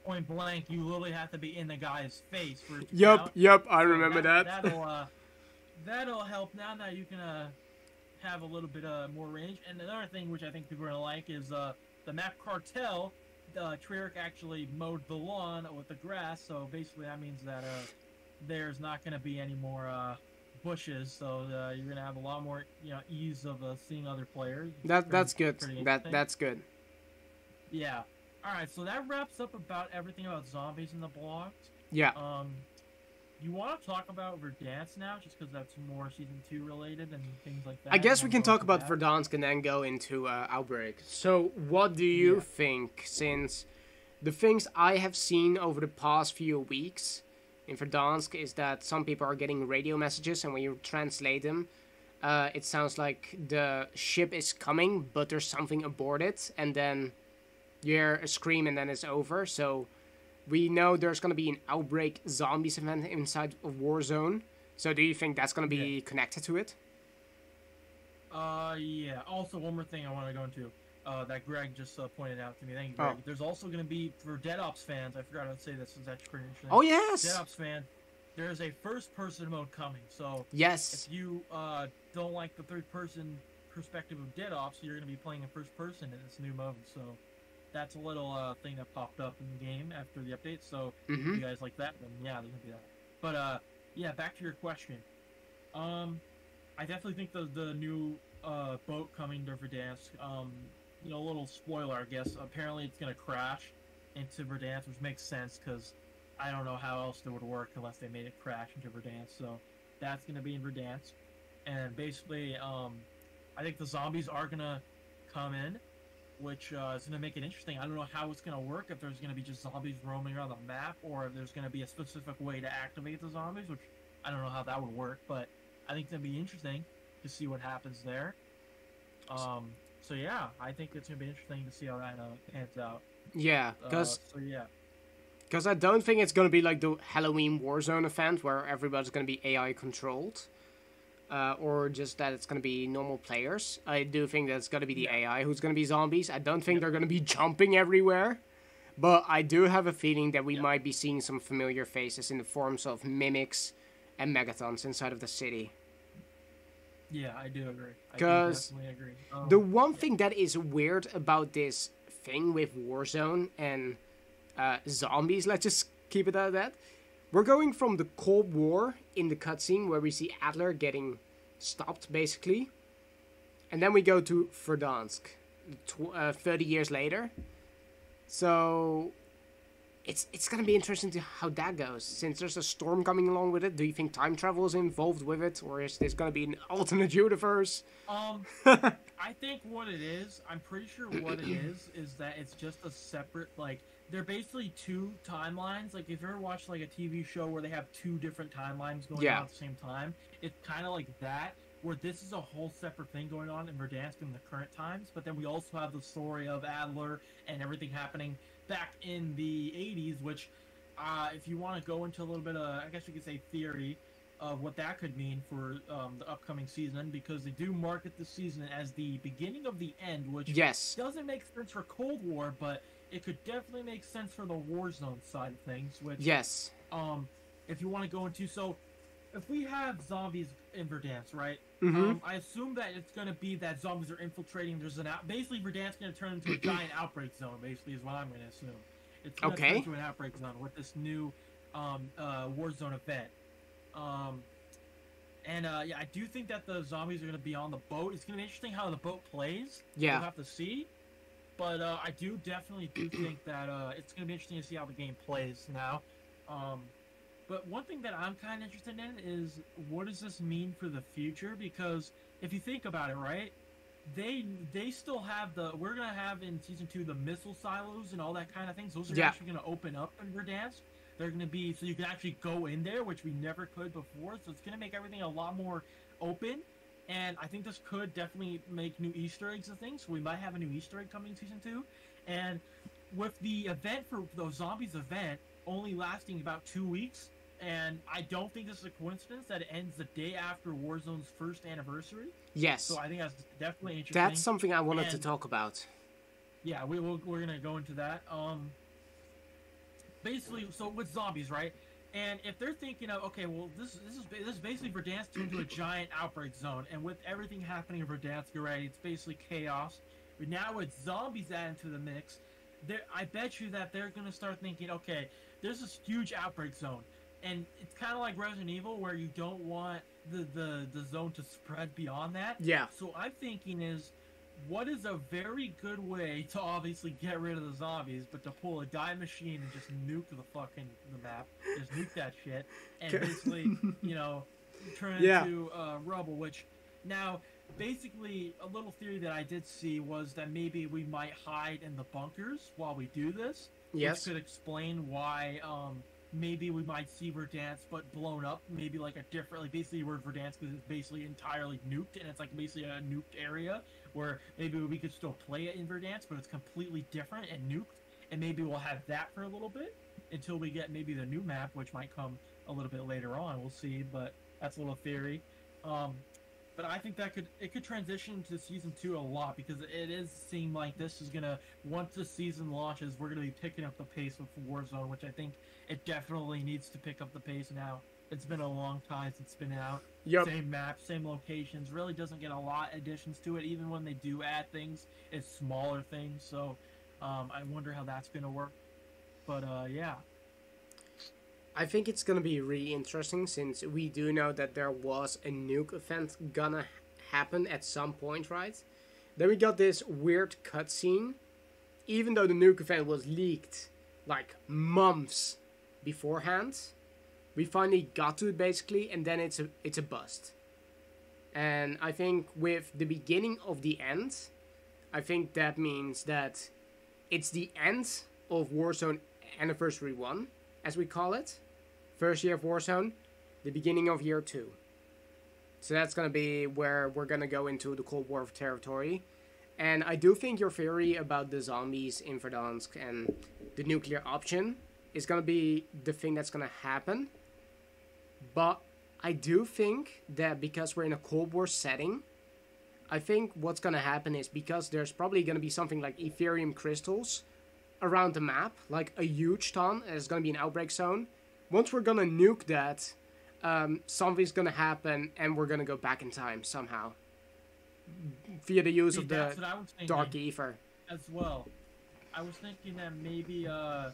point blank, you literally have to be in the guy's face for it to
Yup,
count.
yup, I
So
remember that.
That'll *laughs* uh, that'll help. Now that you can uh, have a little bit uh, more range. And another thing which I think people are gonna like is uh, the map cartel. Uh, Treyarch actually mowed the lawn with the grass, so basically that means that uh, there's not gonna be any more uh, bushes. So uh, you're gonna have a lot more, you know, ease of uh, seeing other players.
That
Pretty-
that's good.
pretty
That that's good.
Yeah. All right. So that wraps up about everything about zombies in the blogs.
Yeah.
Um, you want to talk about Verdansk now, just because that's more season two related and things like that?
I guess we can talk about
that?
Verdansk and then go into uh, Outbreak. So, what do you
Yeah.
think? Since the things I have seen over the past few weeks in Verdansk is that some people are getting radio messages, and when you translate them, uh, it sounds like the ship is coming, but there's something aboard it, and then hear a scream, and then it's over. So, we know there's going to be an Outbreak Zombies event inside of Warzone. So, do you think that's going to be connected to it?
Uh, yeah. Also, one more thing I want to go into. Uh, that Greg just uh, pointed out to me. Thank you, Greg.
Oh.
There's also going to be for Dead Ops fans. I forgot how to say this. Is actually pretty interesting.
Oh, yes!
Dead Ops fan. There is a first-person mode coming. So
Yes.
if you uh, don't like the third-person perspective of Dead Ops, you're going to be playing in first person in this new mode. So that's a little uh, thing that popped up in the game after the update. So if
hmm
you guys like that, then yeah, there's gonna be that. But uh, yeah, back to your question. Um, I definitely think the the new uh boat coming to Verdansk. Um, you know, a little spoiler, I guess. Apparently, it's gonna crash into Verdansk, which makes sense because I don't know how else it would work unless they made it crash into Verdansk. So that's gonna be in Verdansk, and basically, um, I think the zombies are gonna come in which uh, is going to make it interesting. I don't know how it's going to work, if there's going to be just zombies roaming around the map, or if there's going to be a specific way to activate the zombies, which I don't know how that would work, but I think that'd be interesting to see what happens there. Um, so yeah, I think it's going to be interesting to see how that uh, pans out.
Yeah,
Uh,
because
so yeah,
I don't think it's gonna be like the Halloween Warzone event where everybody's gonna be AI controlled, uh, or just that it's gonna be normal players. I do think that it's gonna be the
Yeah.
AI who's gonna be zombies. I don't think they're gonna be *laughs* jumping everywhere, but I do have a feeling that we might be seeing some familiar faces in the forms of mimics and megatons inside of the city.
yeah, I do agree. I do
'Cause
definitely agree. Um,
The one thing that is weird about this thing with Warzone and uh, zombies, let's just keep it at that. We're going from the Cold War in the cutscene where we see Adler getting stopped, basically, and then we go to Verdansk, tw- uh, 30 years later. So it's it's gonna be interesting to how that goes. Since there's a storm coming along with it, do you think time travel is involved with it, or is this gonna be an alternate universe?
Um, *laughs* I think what it is, I'm pretty sure what it is, is that it's just a separate like they're basically two timelines. Like if you ever watched like a TV show where they have two different timelines going
Yeah.
on at the same time, it's kind of like that. Where this is a whole separate thing going on in Verdansk in the current times, but then we also have the story of Adler and everything happening back in the 80s. Which, uh, if you want to go into a little bit of, I guess you could say theory, of what that could mean for um, the upcoming season because they do market the season as the beginning of the end, which
Yes.
doesn't make sense for Cold War, but it could definitely make sense for the Warzone side of things. Which,
Yes.
um, if you want to go into so, if we have zombies in Verdansk, right?
Mm-hmm.
Um, I assume that it's going to be that zombies are infiltrating. There's an out. Basically, Verdansk's going to turn into a *clears throat* giant outbreak zone. Basically, is what I'm going to assume. It's going to
Okay.
turn into an outbreak zone with this new um, uh, Warzone event. Um, and uh, yeah, I do think that the zombies are going to be on the boat. It's going to be interesting how the boat plays.
Yeah.
We'll have to see. But uh, I do definitely do think that uh, it's going to be interesting to see how the game plays now. Um, but one thing that I'm kind of interested in is what does this mean for the future? Because if you think about it, right, they they still have the we're gonna have in season two the missile silos and all that kind of things. Those are
Yeah.
actually gonna open up in Verdansk. They're gonna be so you can actually go in there, which we never could before. So it's gonna make everything a lot more open. And I think this could definitely make new Easter eggs and things. So we might have a new Easter egg coming in season two. And with the event for the zombies event only lasting about two weeks, and I don't think this is a coincidence that it ends the day after Warzone's first anniversary.
Yes.
So I think that's definitely interesting.
That's something I wanted to talk about.
yeah, we will we're gonna go into that. Um, basically, so with zombies, right? And if they're thinking of okay, well, this this is this is basically Verdansk turned into a giant outbreak zone, and with everything happening in Verdansk already, it's basically chaos. But now with zombies added to the mix, there I bet you that they're gonna start thinking, okay, there's this huge outbreak zone, and it's kind of like Resident Evil where you don't want the, the the zone to spread beyond that.
Yeah.
So I'm thinking is what is a very good way to obviously get rid of the zombies, but to pull a Die Maschine and just nuke the fucking the map, just nuke that shit, and basically, you know, turn it
Yeah.
into uh, rubble. Which now, basically, a little theory that I did see was that maybe we might hide in the bunkers while we do this.
Yes.
Which could explain why um, maybe we might see Verdansk but blown up, maybe like a different, like basically where Verdansk is basically entirely nuked, and it's like basically a nuked area where maybe we could still play it in Verdansk, but it's completely different and nuked, and maybe we'll have that for a little bit until we get maybe the new map, which might come a little bit later on. We'll see, but that's a little theory. Um, but I think that could it could transition to season two a lot because it is seem like this is gonna once the season launches, we're gonna be picking up the pace with Warzone, which I think it definitely needs to pick up the pace now. It's been a long time since it's been out.
Yup.
Same map, same locations. Really doesn't get a lot additions to it. Even when they do add things, it's smaller things. So um, I wonder how that's gonna work. But uh, yeah,
I think it's gonna be really interesting since we do know that there was a nuke event gonna happen at some point, right? Then we got this weird cutscene. Even though the nuke event was leaked like months beforehand, we finally got to it basically, and then it's a it's a bust. And I think with the beginning of the end, I think that means that it's the end of Warzone Anniversary 1, as we call it. First year of Warzone, the beginning of year 2. So that's going to be where we're going to go into the Cold War territory. And I do think your theory about the zombies in Verdansk and the nuclear option is going to be the thing that's going to happen. But I do think that because we're in a Cold War setting, I think what's going to happen is because there's probably going to be something like Aetherium crystals around the map, like a huge ton, and it's going to be an outbreak zone. Once we're going to nuke that, um, something's going to happen and we're going to go back in time somehow via the use
See,
of the
what I was thinking
Dark Aether.
as well. I was thinking that maybe uh,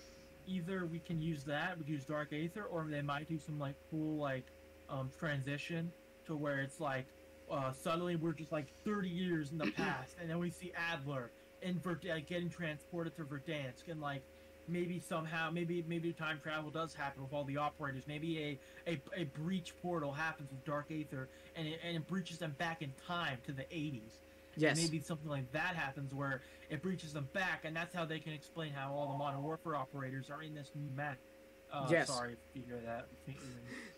either we can use that, we can use Dark Aether, or they might do some like cool like um, transition to where it's like uh, suddenly we're just like 30 years in the *clears throat* past, and then we see Adler in Verd- like, getting transported to Verdansk, and like maybe somehow maybe maybe time travel does happen with all the operators. Maybe a a, a breach portal happens with Dark Aether, and it, and it breaches them back in time to the 80s.
Yes.
And maybe something like that happens where it breaches them back, and that's how they can explain how all the Modern Warfare operators are in this new map. Uh,
Yes.
Sorry if you hear that.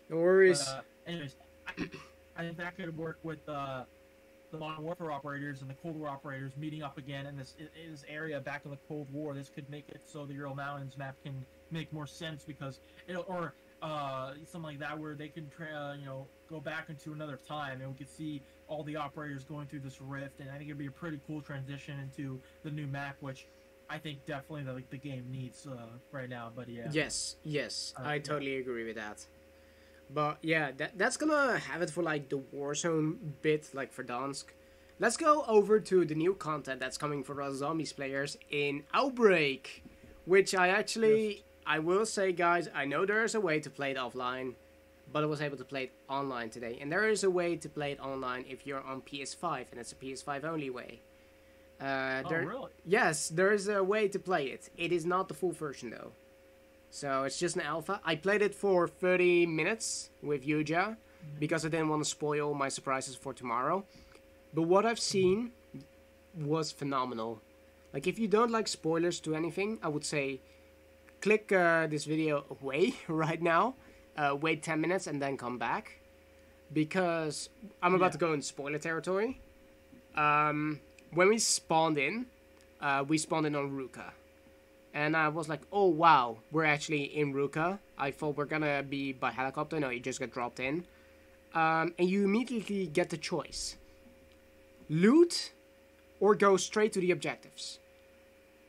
No worries.
But, uh, anyways, I, I think that could work with uh, the Modern Warfare operators and the Cold War operators meeting up again in this in this area back in the Cold War. This could make it so the Ural Mountains map can make more sense because it or uh, something like that where they can tra- uh, you know go back into another time and we could see all the operators going through this rift and I think it'd be a pretty cool transition into the new map which I think definitely the, the game needs uh, right now but yeah.
Yes, yes,
Uh,
I totally agree with that. But yeah, that that's gonna have it for like the Warzone bit, like Verdansk. Let's go over to the new content that's coming for us zombies players in Outbreak, which I actually I will say, guys, I know there is a way to play it offline, but I was able to play it online today, and there is a way to play it online if you're on PS5, and it's a PS5 only way. Uh,
oh
there,
really
Yes, there is a way to play it. It is not the full version though. So it's just an alpha. I played it for 30 minutes with Yuja because I didn't want to spoil my surprises for tomorrow. But what I've seen was phenomenal. Like if you don't like spoilers to anything, I would say click uh, this video away *laughs* right now. Uh, wait 10 minutes and then come back because I'm about
Yeah.
to go in spoiler territory. Um, when we spawned in, uh, we spawned in on Ruka. And I was like, oh wow, we're actually in Ruka. I thought we're gonna be by helicopter. No, you just get dropped in. Um, and you immediately get the choice loot or go straight to the objectives.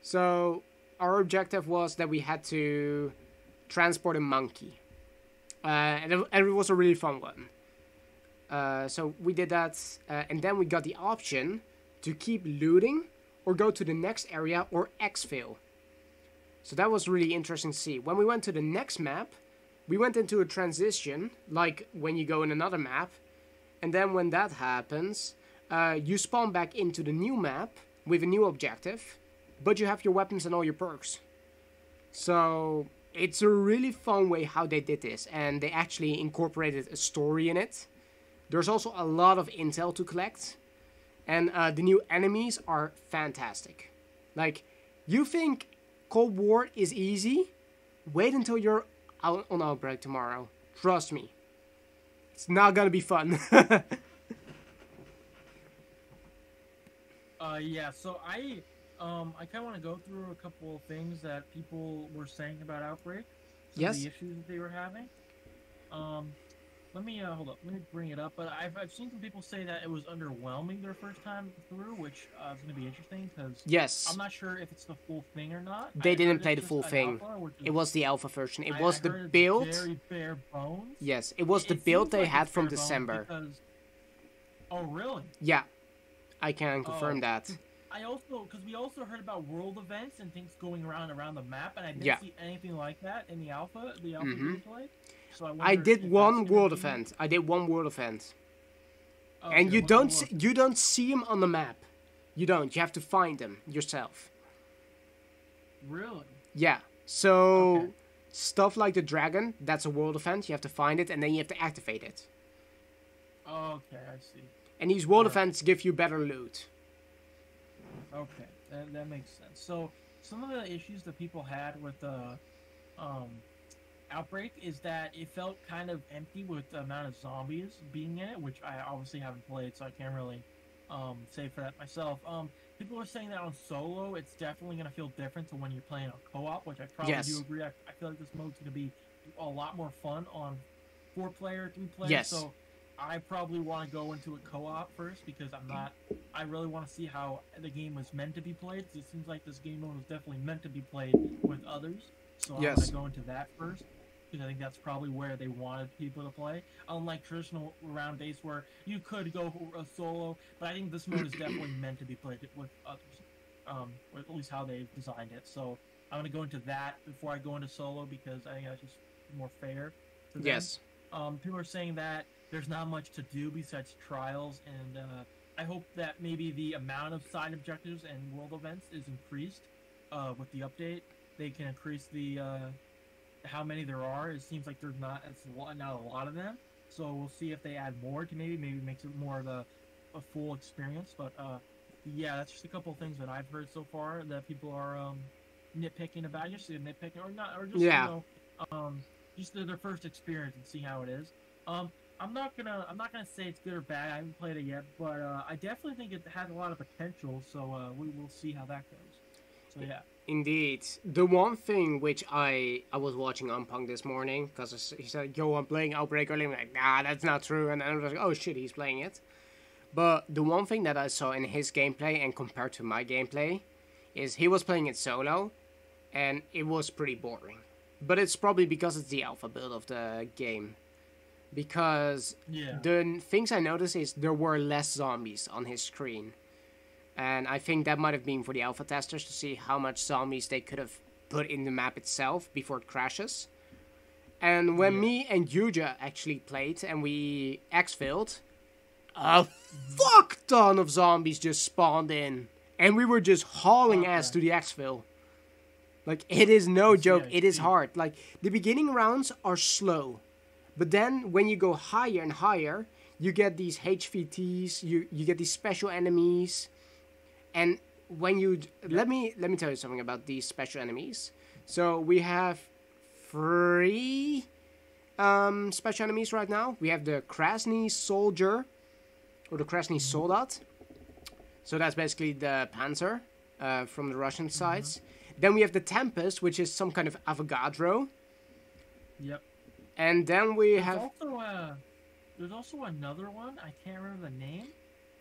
So, our objective was that we had to transport a monkey. Uh, and, it, and it was a really fun one. Uh, so, we did that, uh, and then we got the option to keep looting or go to the next area or exfil. So that was really interesting to see. When we went to the next map, we went into a transition, like when you go in another map, and then when that happens, uh, you spawn back into the new map with a new objective, but you have your weapons and all your perks. So it's a really fun way how they did this, and they actually incorporated a story in it. There's also a lot of intel to collect, and uh, the new enemies are fantastic. Like, you think Cold War is easy? Wait until you're out on Outbreak tomorrow. Trust me. It's not gonna be fun. *laughs*
Uh, yeah. So I, um, I kind of want to go through a couple of things that people were saying about Outbreak. Some
Yes.
Of the issues that they were having. Um, let me uh, hold up. Let me bring it up. But I've, I've seen some people say that it was underwhelming their first time through, which uh, is going to be interesting because
yes,
I'm not sure if it's the full thing or not.
They
I
didn't play the full thing.
alpha,
it was the alpha version. It
I-
was
I
the build.
Very bare bones.
Yes, it was
It-
the build they
like
had from December.
because- Oh really?
Yeah, I can confirm
Oh.
that.
I also because we also heard about world events and things going around around the map, and I didn't
Yeah.
see anything like that in the alpha, the alpha
Mhm.
gameplay. So I,
I did one world event. I did one world event,
Oh,
and you don't see, you don't see them on the map. You don't. You have to find them yourself.
really.
Yeah. So
Okay.
stuff like the dragon, that's a world event. You have to find it, and then you have to activate it.
Okay, I see.
And these world
Alright.
events give you better loot.
Okay, that, that makes sense. So some of the issues that people had with the um, outbreak is that it felt kind of empty with the amount of zombies being in it, which I obviously haven't played, so I can't really um, say for that myself. Um, people are saying that on solo, it's definitely going to feel different to when you're playing on co-op, which I probably
Yes.
do agree. I, I feel like this mode's going to be a lot more fun on four-player, three-player.
Yes.
So I probably want to go into a co-op first because I'm not. I really want to see how the game was meant to be played. It seems like this game mode was definitely meant to be played with others. So
Yes.
I'm gonna go into that first because I think that's probably where they wanted people to play. Unlike traditional round base where you could go a solo, but I think this mode is *clears throat* definitely meant to be played with others. Um, or at least how they designed it. So I'm gonna go into that before I go into solo because I think that's just more fair.
Yes.
Um, people are saying that there's not much to do besides trials, and uh, I hope that maybe the amount of side objectives and world events is increased uh, with the update. They can increase the uh, how many there are. It seems like there's not it's a lot, not a lot of them. So we'll see if they add more to maybe maybe makes it more of a, a full experience. But uh, yeah, that's just a couple of things that I've heard so far that people are um, nitpicking about. Just nitpicking or not, or just
Yeah.
you know, um, just their, their first experience and see how it is. Um, I'm not gonna I'm not gonna say it's good or bad. I haven't played it yet, but uh, I definitely think it has a lot of potential. So uh, we will see how that goes. So yeah.
Indeed. The one thing which I I was watching Unpunk this morning because he said, "Yo, I'm playing Outbreak early." I'm like, "Nah, that's not true." And then I was like, "Oh shit, he's playing it." But the one thing that I saw in his gameplay and compared to my gameplay is he was playing it solo, and it was pretty boring. But it's probably because it's the alpha build of the game. Because
Yeah.
the things I noticed is there were less zombies on his screen. And I think that might have been for the alpha testers to see how much zombies they could have put in the map itself before it crashes. And when
Yeah.
me and Yuja actually played and we exfilled, a uh. fuck ton of zombies just spawned in. And we were just hauling ass to
Okay.
the exfil. Like, it is no joke,
I
it is hard. Like, the beginning rounds are slow. But then when you go higher and higher, you get these HVTs, you, you get these special enemies. And when you let me let me tell you something about these special enemies. So we have three um, special enemies right now. We have the Krasny soldier or the Krasny soldat. So that's basically the Panzer uh, from the Russian sides. Then we have the Tempest, which is some kind of Avogadro.
Yep.
And then we
There's
have
also uh, there's also another one. I can't remember the name.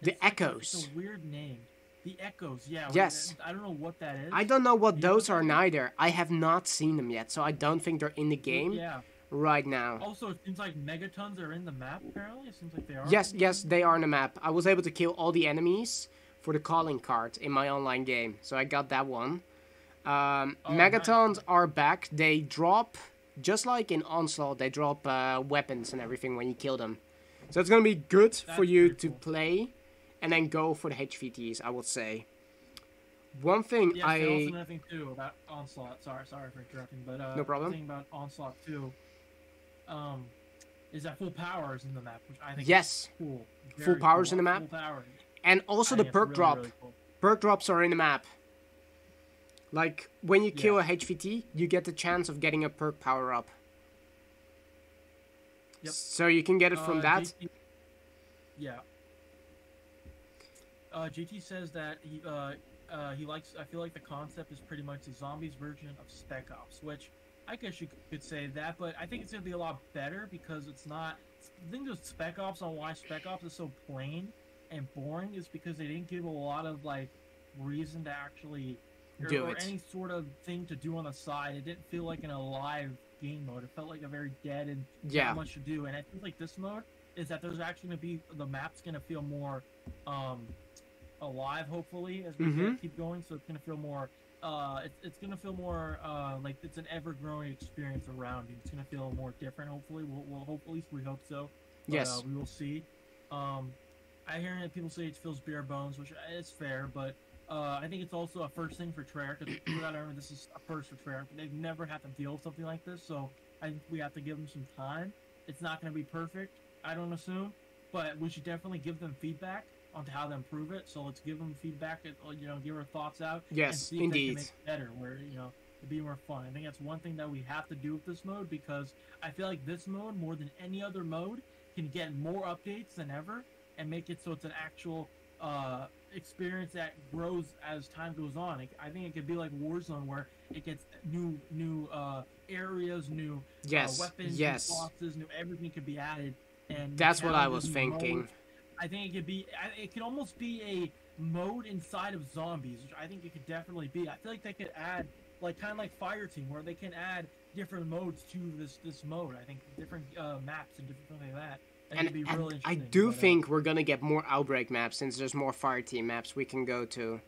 The
It's like
Echoes.
It's a weird name. The Echoes. Yeah.
Yes.
I don't know what that is.
I don't know what
You
those
what
are neither. I have not seen them yet, so I don't think they're in the game
Yeah.
right now.
Also, it seems like megatons are in the map. Apparently, it seems like they are.
Yes, yes, they are in the map. I was able to kill all the enemies for the calling card in my online game, so I got that one. Um,
Oh, nice.
Megatons are back. They drop, just like in Onslaught, they drop uh, weapons and everything when you kill them. So it's gonna be good for you to
cool.
play and then go for the HVTs. I would say. One thing
Yes,
I
and also another thing too about onslaught. Sorry, sorry for interrupting, but uh,
No problem.
The thing about onslaught too, um, is that full powers in the map, which I think
Yes.
is cool.
Full powers
cool.
in the map.
Full power.
and also
I
the
think
perk
really,
drop.
really cool.
Perk drops are in the map. Like when you kill
Yeah.
a HVT, you get the chance of getting a perk power up.
Yep.
So you can get it from
Uh,
that.
GT yeah. Uh, GT says that he uh, uh, he likes. I feel like the concept is pretty much the zombies version of Spec Ops, which I guess you could say that, but I think it's gonna be a lot better because it's not. The thing with Spec Ops on why Spec Ops is so plain and boring is because they didn't give a lot of like reason to actually or,
Do
or
it.
any sort of thing to do on the side. It didn't feel like an alive game mode. It felt like a very dead and
Yeah.
not much to do. And I think like this mode is that there's actually gonna be the map's gonna feel more um alive hopefully as we
Mhm.
keep going. So it's gonna feel more uh it's, it's gonna feel more uh like it's an ever growing experience around you. It's gonna feel more different hopefully. We'll, we'll hopefully we hope so. But,
Yes.
uh, we will see. Um I hear people say it feels bare bones, which is fair, but uh, I think it's also a first thing for Treyarch. Because gotta *clears throat* remember this is a first for Treyarch. They've never had to deal with something like this, so I think we have to give them some time. It's not going to be perfect, I don't assume, but we should definitely give them feedback on how to improve it. So let's give them feedback. And, uh, you know, give our thoughts out. and
Yes,
see if they
indeed.
can make it better, where you know it'd be more fun. I think that's one thing that we have to do with this mode because I feel like this mode, more than any other mode, can get more updates than ever and make it so it's an actual uh, experience that grows as time goes on. It, I think it could be like Warzone, where it gets new new uh, areas, new
Yes.
uh, weapons,
yes.
new bosses, new everything could be added. And
That's what I was thinking.
modes. I think it could be. It could almost be a mode inside of zombies, which I think it could definitely be. I feel like they could add, like kind of like Fire Team, where they can add different modes to this this mode. I think different uh, maps and different things like that. I
And, and
really
I do
uh,
think we're gonna get more outbreak maps since there's more fire team maps we can go to.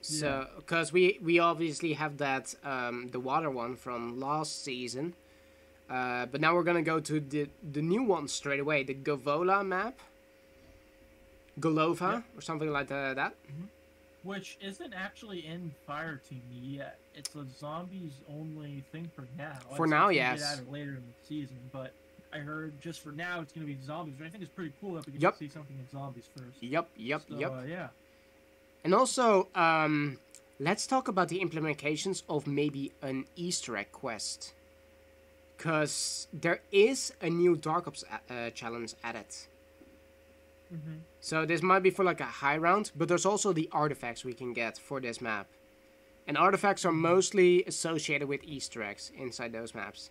So, because we we obviously have that um, the water one from last season, uh, but now we're gonna go to the the new one straight away, the Govola map, Golova
Yep.
or something like that. that.
which isn't actually in Fire Team yet. It's a zombies only thing for now.
For
It's-
now, yes.
Later in the season, but I heard just for now it's going to be zombies, which I think is pretty cool that we can
Yep.
see something in zombies first.
Yep, yep,
so,
yep.
Uh, yeah.
And also, um, let's talk about the implementations of maybe an Easter egg quest. Because there is a new Dark Ops a- uh, challenge added.
hmm
So this might be for like a high round, but there's also the artifacts we can get for this map. And artifacts are mostly associated with Easter eggs inside those maps.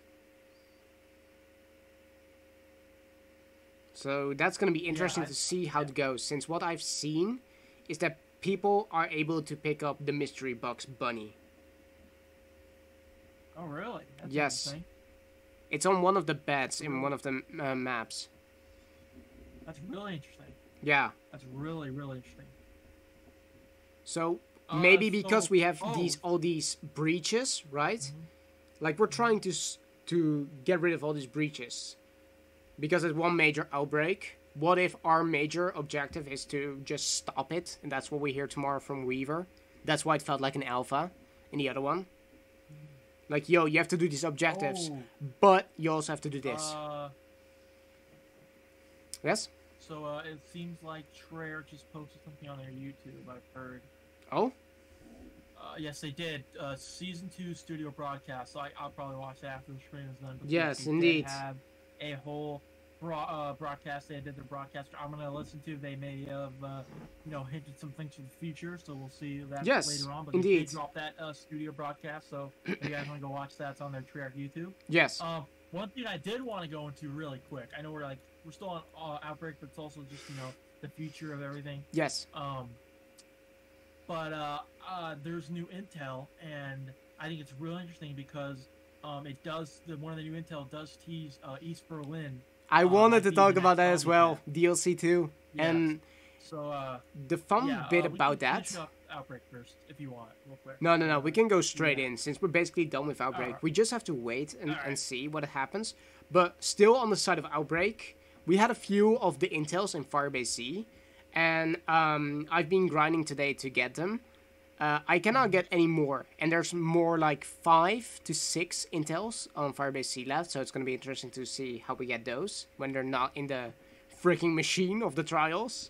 So that's going to be interesting
I-
to see how
yeah.
it goes, since what I've seen is that people are able to pick up the mystery box bunny.
Oh, really? That's
Yes. It's on one of the beds in one of the uh, maps.
That's really interesting.
Yeah.
That's really, really interesting.
So
Uh,
maybe because
so-
we have
oh.
these all these breaches, right?
Mhm.
Like we're trying to to get rid of all these breaches because it's one major outbreak. What if our major objective is to just stop it, and that's what we hear tomorrow from Weaver? That's why it felt like an alpha in the other one. Like, yo, you have to do these objectives,
Oh,
but you also have to do this.
Uh,
yes?
so uh, it seems like Treyarch just posted something on their YouTube. I've heard.
Oh?
Uh, yes, they did. Uh, season two studio broadcast. So I, I'll probably watch that after the stream is done.
Yes, indeed.
Have a whole bro- uh, broadcast. They did the broadcast. I'm gonna listen to. They may have, uh, you know, hinted some things for the future. So we'll see that
Yes,
later on. But
indeed.
they dropped that uh, studio broadcast. So if you guys want to go watch that, it's on their Treyarch YouTube.
Yes.
Um, one thing I did want to go into really quick. I know we're like we're still on uh, outbreak, but it's also just you know the future of everything.
yes.
Um, but uh, uh, there's new intel, and I think it's really interesting because um, it does the one of the new intel does tease uh, East Berlin.
I
uh,
wanted to talk about that as well. DLC 2.
Yes.
And
So uh,
the fun
yeah,
bit
uh,
about that.
outbreak first if you want, real quick.
No, no, no. We can go straight
Yeah.
in since we're basically done with Outbreak.
Alright.
We just have to wait and, and see what happens. But still on the side of Outbreak, we had a few of the intels in Firebase Z, and um, I've been grinding today to get them. Uh, I cannot get any more, and there's more like five to six intels on Firebase Z left, so it's gonna be interesting to see how we get those when they're not in the freaking machine of the trials.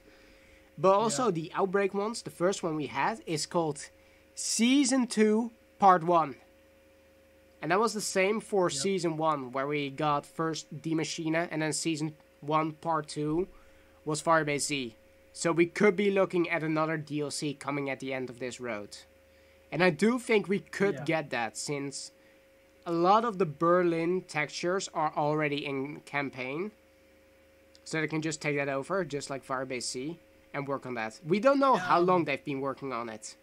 But also
Yeah.
the outbreak ones, the first one we had is called Season Two Part One. And that was the same for
Yep.
season one, where we got first D Machina, and then season one, part two was Firebase Z. So we could be looking at another DLC coming at the end of this road. And I do think we could
Yeah.
get that since a lot of the Berlin textures are already in campaign. So they can just take that over, just like Firebase Z, and work on that. We don't know how
Um,
long they've been working on it.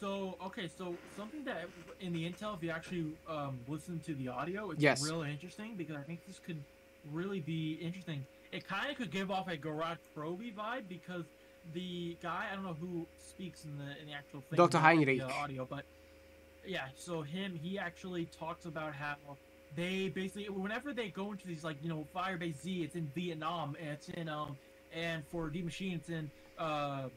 So okay, so something that in the intel, if you actually um, listen to the audio, it's
Yes.
really interesting because I think this could really be interesting. It kind of could give off a Gorod Krovi vibe because the guy I don't know who speaks in the in the actual thing,
Dr.
in
Heinrich.
the audio, but yeah, so him he actually talks about how they basically whenever they go into these like you know Firebase Z, it's in Vietnam, and it's in um and for Die Maschine, it's in uh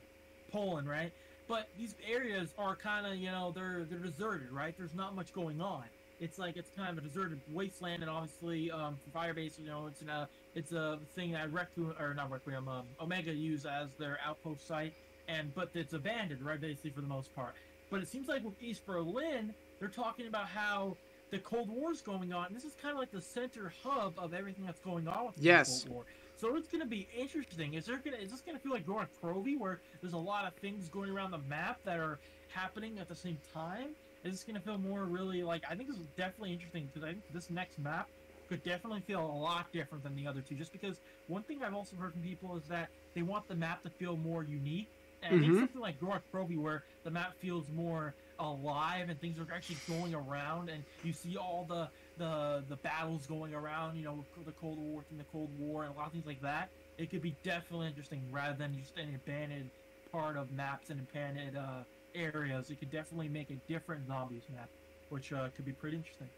Poland, right? but these areas are kind of you know they're they're deserted right there's not much going on it's like it's kind of a deserted wasteland and obviously um, for firebase you know it's in a it's a thing that requiem or not requiem um, omega use as their outpost site and but it's abandoned right basically for the most part but it seems like with east berlin they're talking about how the cold war's going on and this is kind of like the center hub of everything that's going on with the
Yes.
cold war so it's gonna be interesting. Is there gonna is this gonna feel like Gorod Krovi where there's a lot of things going around the map that are happening at the same time? Is this gonna feel more really like I think this is definitely interesting because I think this next map could definitely feel a lot different than the other two. Just because one thing I've also heard from people is that they want the map to feel more unique. And I
Mhm.
think something like Gorod Krovi where the map feels more alive and things are actually going around and you see all the the the battles going around, you know, the Cold War and the Cold War and a lot of things like that. It could be definitely interesting rather than just an abandoned part of maps and abandoned uh, areas. It could definitely make a different zombies map, which uh, could be pretty interesting.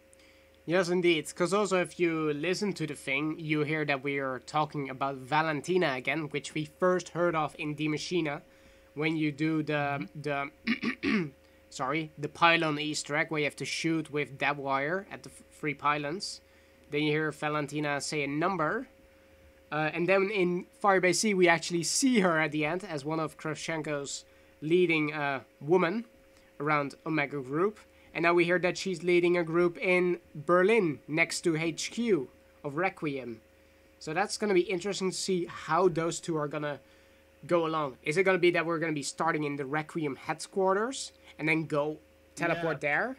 Yes, indeed. Because also, if you listen to the thing, you hear that we are talking about Valentina again, which we first heard of in Die Maschine, when you do the the *clears throat* sorry the pylon Easter egg where you have to shoot with that wire at the three pylons. Then you hear Valentina say a number, uh, and then in Firebase Z we actually see her at the end as one of Kravchenko's leading uh, woman around Omega Group. And now we hear that she's leading a group in Berlin next to HQ of Requiem. So that's going to be interesting to see how those two are going to go along. Is it going to be that we're going to be starting in the Requiem headquarters and then go teleport there?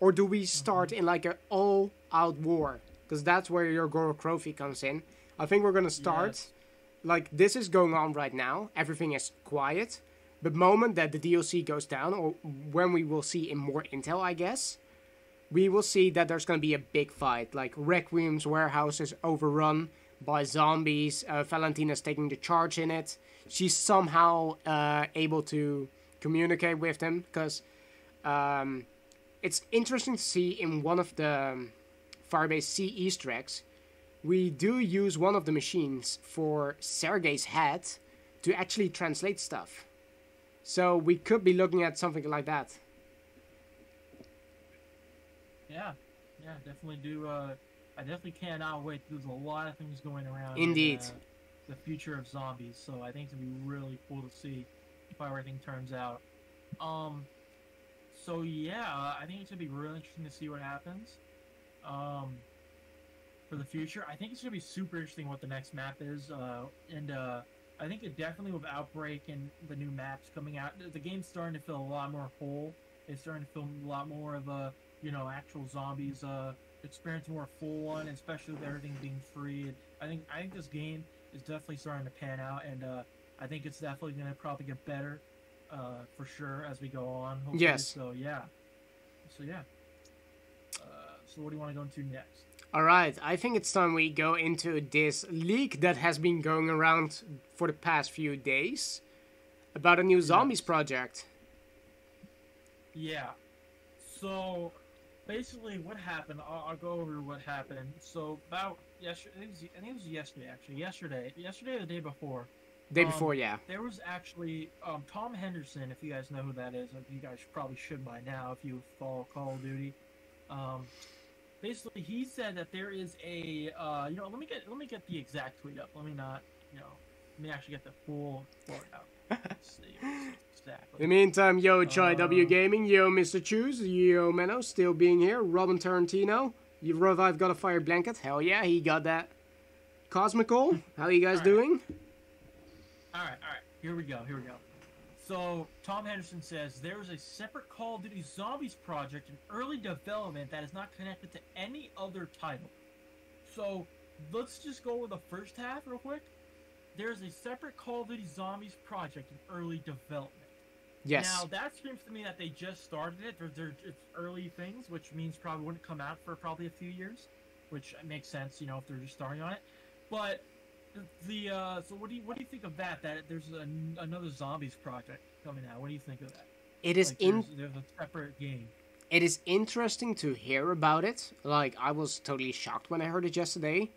Or do we start mm-hmm. in like an all out war? Because that's where your Goro comes in. I think we're going to start
Yes.
like this is going on right now. Everything is quiet. The moment that the DLC goes down, or when we will see in more intel, I guess, we will see that there's going to be a big fight. Like Requiem's warehouse is overrun by zombies. Uh, Valentina's taking the charge in it. She's somehow uh, able to communicate with them because um, it's interesting to see in one of the um, Firebase Z Easter eggs. We do use one of the machines for Sergei's head to actually translate stuff. So we could be looking at something like that.
Yeah, yeah, definitely do. Uh, I definitely cannot wait. There's a lot of things going around. in,
Indeed.
uh, the future of zombies. So I think it's gonna be really cool to see how everything turns out. Um. So yeah, I think it's gonna be really interesting to see what happens. Um. For the future, I think it's gonna be super interesting what the next map is. Uh, and uh, I think it definitely with Outbreak and the new maps coming out, the game's starting to feel a lot more whole. It's starting to feel a lot more of a you know actual zombies uh experience more full one, especially with everything being free. I think I think this game is definitely starting to pan out, and uh, I think it's definitely going to probably get better uh, for sure as we go on. Hopefully.
Yes.
So yeah. So yeah. Uh, so what do you want to go into next?
All right, I think it's time we go into this leak that has been going around for the past few days about a new zombies project.
Yeah. So basically, what happened? I'll, I'll go over what happened. So about yesterday, I think it was, I think it was yesterday actually. Yesterday, yesterday or the day before,
Day
Um,
before, yeah.
There was actually um, Tom Henderson, if you guys know who that is. You guys probably should by now if you follow Call of Duty. Um, basically, he said that there is a uh, you know let me get let me get the exact tweet up. Let me not you know let me actually get the full quote out. *laughs* See exactly.
In the meantime, yo, Chai W
Uh,
Gaming, yo, Mr. Choose, yo, Menno, still being here. Robin Tarantino, you Revive got a fire blanket. Hell yeah, he got that. Cosmical, how you guys
Alright.
doing?
All right, all right. Here we go. Here we go. So Tom Henderson says there is a separate Call of Duty Zombies project in early development that is not connected to any other title. So let's just go with the first half real quick. There is a separate Call of Duty Zombies project in early development.
Yes.
Now that screams to me that they just started it. They're, they're it's early things, which means probably wouldn't come out for probably a few years, which makes sense, you know, if they're just starting on it. But the uh, so what do you what do you think of that? That there's an, another zombies project coming out. What do you think of that?
it is
Like,
in
there's, there's a separate game.
it is interesting to hear about it. Like I was totally shocked when I heard it yesterday,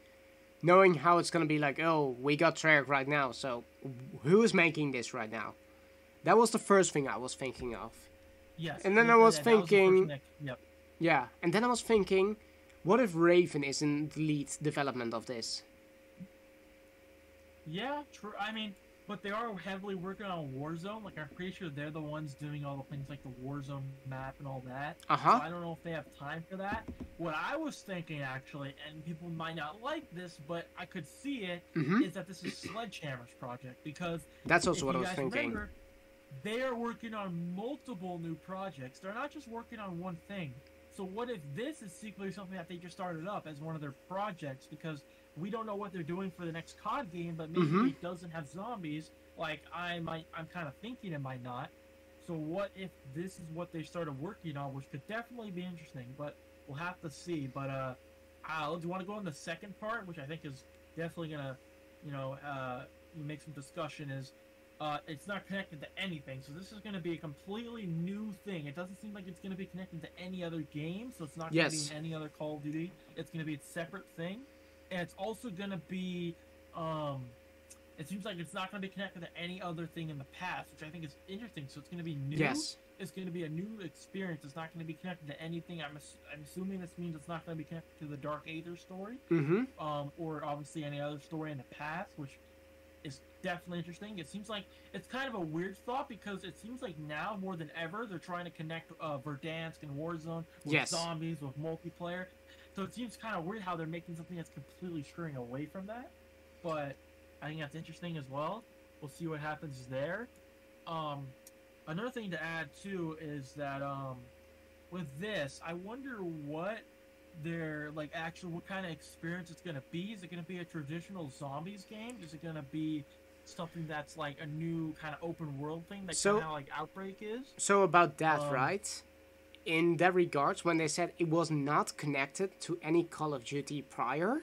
knowing how it's gonna be like. Oh, we got Treyarch right now, so who is making this right now? That was the first thing I was thinking of.
Yes.
And then I was
that- that the first
thinking-
that- yep.
Yeah, and then I was thinking, what if Raven is in the lead development of this?
Yeah, true. I mean, but they are heavily working on Warzone. Like I'm pretty sure they're the ones doing all the things like the Warzone map and all that.
Uh
So
huh.
I don't know if they have time for that. What I was thinking actually, and people might not like this, but I could see it, is
hmm
that this is Sledgehammer's project because
That's also what I was thinking.
remember, they are working on multiple new projects. They're not just working on one thing. So what if this is secretly something that they just started up as one of their projects because we don't know what they're doing for the next COD game, but maybe
Mhm.
it doesn't have zombies. Like I might, I'm kind of thinking it might not. So what if this is what they started working on, which could definitely be interesting, but we'll have to see. But uh, uh do you want to go on the second part, which I think is definitely gonna, you know, uh, make some discussion is uh, it's not connected to anything. So this is going to be a completely new thing. It doesn't seem like it's going to be connected to any other game. So it's not going to
Yes.
be in any other Call of Duty. It's going to be a separate thing, and it's also going to be. Um, it seems like it's not going to be connected to any other thing in the past, which I think is interesting. So it's going to be new.
Yes.
It's going to be a new experience. It's not going to be connected to anything. I'm, ass- I'm assuming this means it's not going to be connected to the Dark Aether story
Mm-hmm.
um, or obviously any other story in the past, which is definitely interesting. It seems like it's kind of a weird thought because it seems like now more than ever they're trying to connect uh, Verdansk and Warzone with
Yes.
zombies with multiplayer. So it seems kind of weird how they're making something that's completely straying away from that. But I think that's interesting as well. We'll see what happens there. Um, another thing to add too is that um, with this, I wonder what their like actual what kind of experience it's gonna be. Is it gonna be a traditional zombies game? Is it gonna be something that's like a new kind of open world thing, like
So-
kind of like Outbreak is?
So about that,
Um,
right? In that regards, when they said it was not connected to any Call of Duty prior,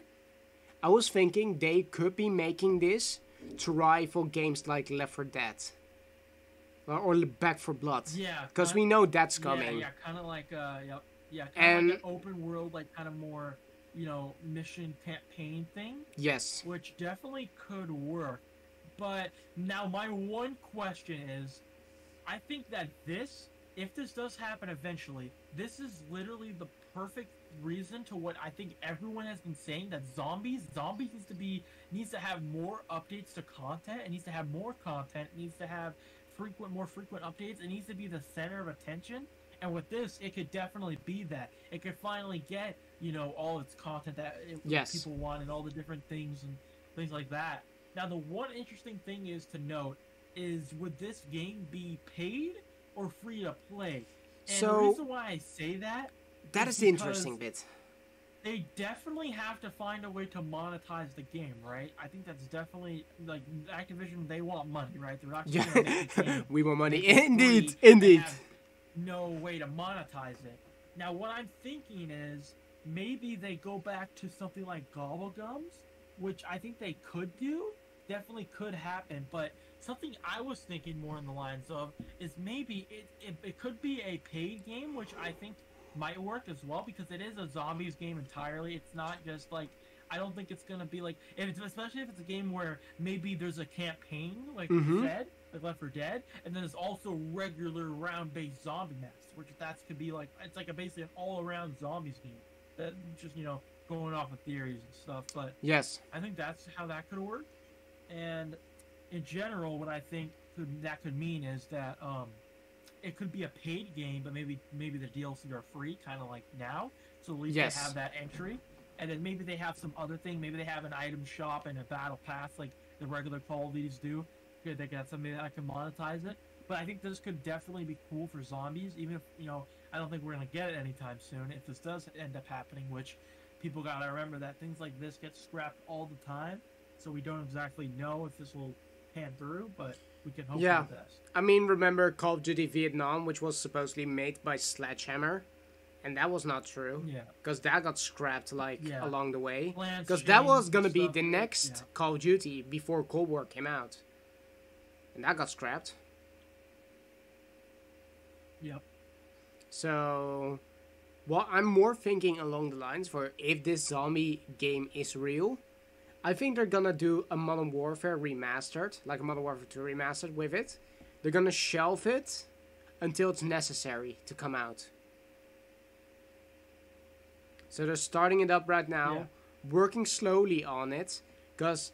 I was thinking they could be making this to rival games like Left 4 Dead or, Back 4 Blood,
Yeah,
because we know that's coming.
yeah, yeah kind of like uh, yeah, kind of
And-
like an open world, like kind of more, you know, mission campaign thing.
Yes.
which definitely could work. But now my one question is, I think that this, if this does happen eventually, this is literally the perfect reason to what I think everyone has been saying that zombies, zombies needs to be needs to have more updates to content. It needs to have more content. It needs to have frequent, more frequent updates. It needs to be the center of attention. And with this, it could definitely be that. It could finally get, you know, all its content that it,
Yes.
people want and all the different things and things like that. Now, the one interesting thing is to note is would this game be paid or free to play? And
So-
the reason why I say that
that
is,
is the interesting bit.
they definitely have to find a way to monetize the game, right? I think that's definitely like Activision. They want money, right? They're not just gonna make the *laughs*
Yeah, we want money. Indeed,
free
indeed.
No way to monetize it. Now, what I'm thinking is maybe they go back to something like Gobblegums, which I think they could do. Definitely could happen, but something I was thinking more in the lines of is maybe it, it, it could be a paid game, which I think might work as well because it is a zombies game entirely. It's not just like I don't think it's gonna be like if it's especially if it's a game where maybe there's a campaign like you mm-hmm. said, like Left 4 Dead, and then there's also regular round-based zombie maps, which that could be like it's like a basically an all-around zombies game. That just you know going off of theories and stuff, but
Yes.
I think that's how that could work. And in general, what I think could, that could mean is that um, it could be a paid game, but maybe maybe the DLC are free, kind of like now. So at least
Yes.
they have that entry, and then maybe they have some other thing. Maybe they have an item shop and a battle pass like the regular Call of Duties do. Good, they got something that I can monetize it. But I think this could definitely be cool for zombies, even if you know I don't think we're gonna get it anytime soon. If this does end up happening, which people gotta remember that things like this get scrapped all the time, so we don't exactly know if this will through, but we can hope
Yeah.
for the best.
I mean, remember Call of Duty Vietnam, which was supposedly made by Sledgehammer, and that was not true
Yeah,
because that got scrapped like
Yeah.
along the way. Because that was gonna be the next
yeah.
Call of Duty before Cold War came out, and that got scrapped.
Yep.
So, what I'm more thinking along the lines for if this zombie game is real, I think they're gonna do a Modern Warfare remastered, like a Modern Warfare 2 remastered with it. They're gonna shelve it until it's necessary to come out. So they're starting it up right now,
Yeah.
working slowly on it, because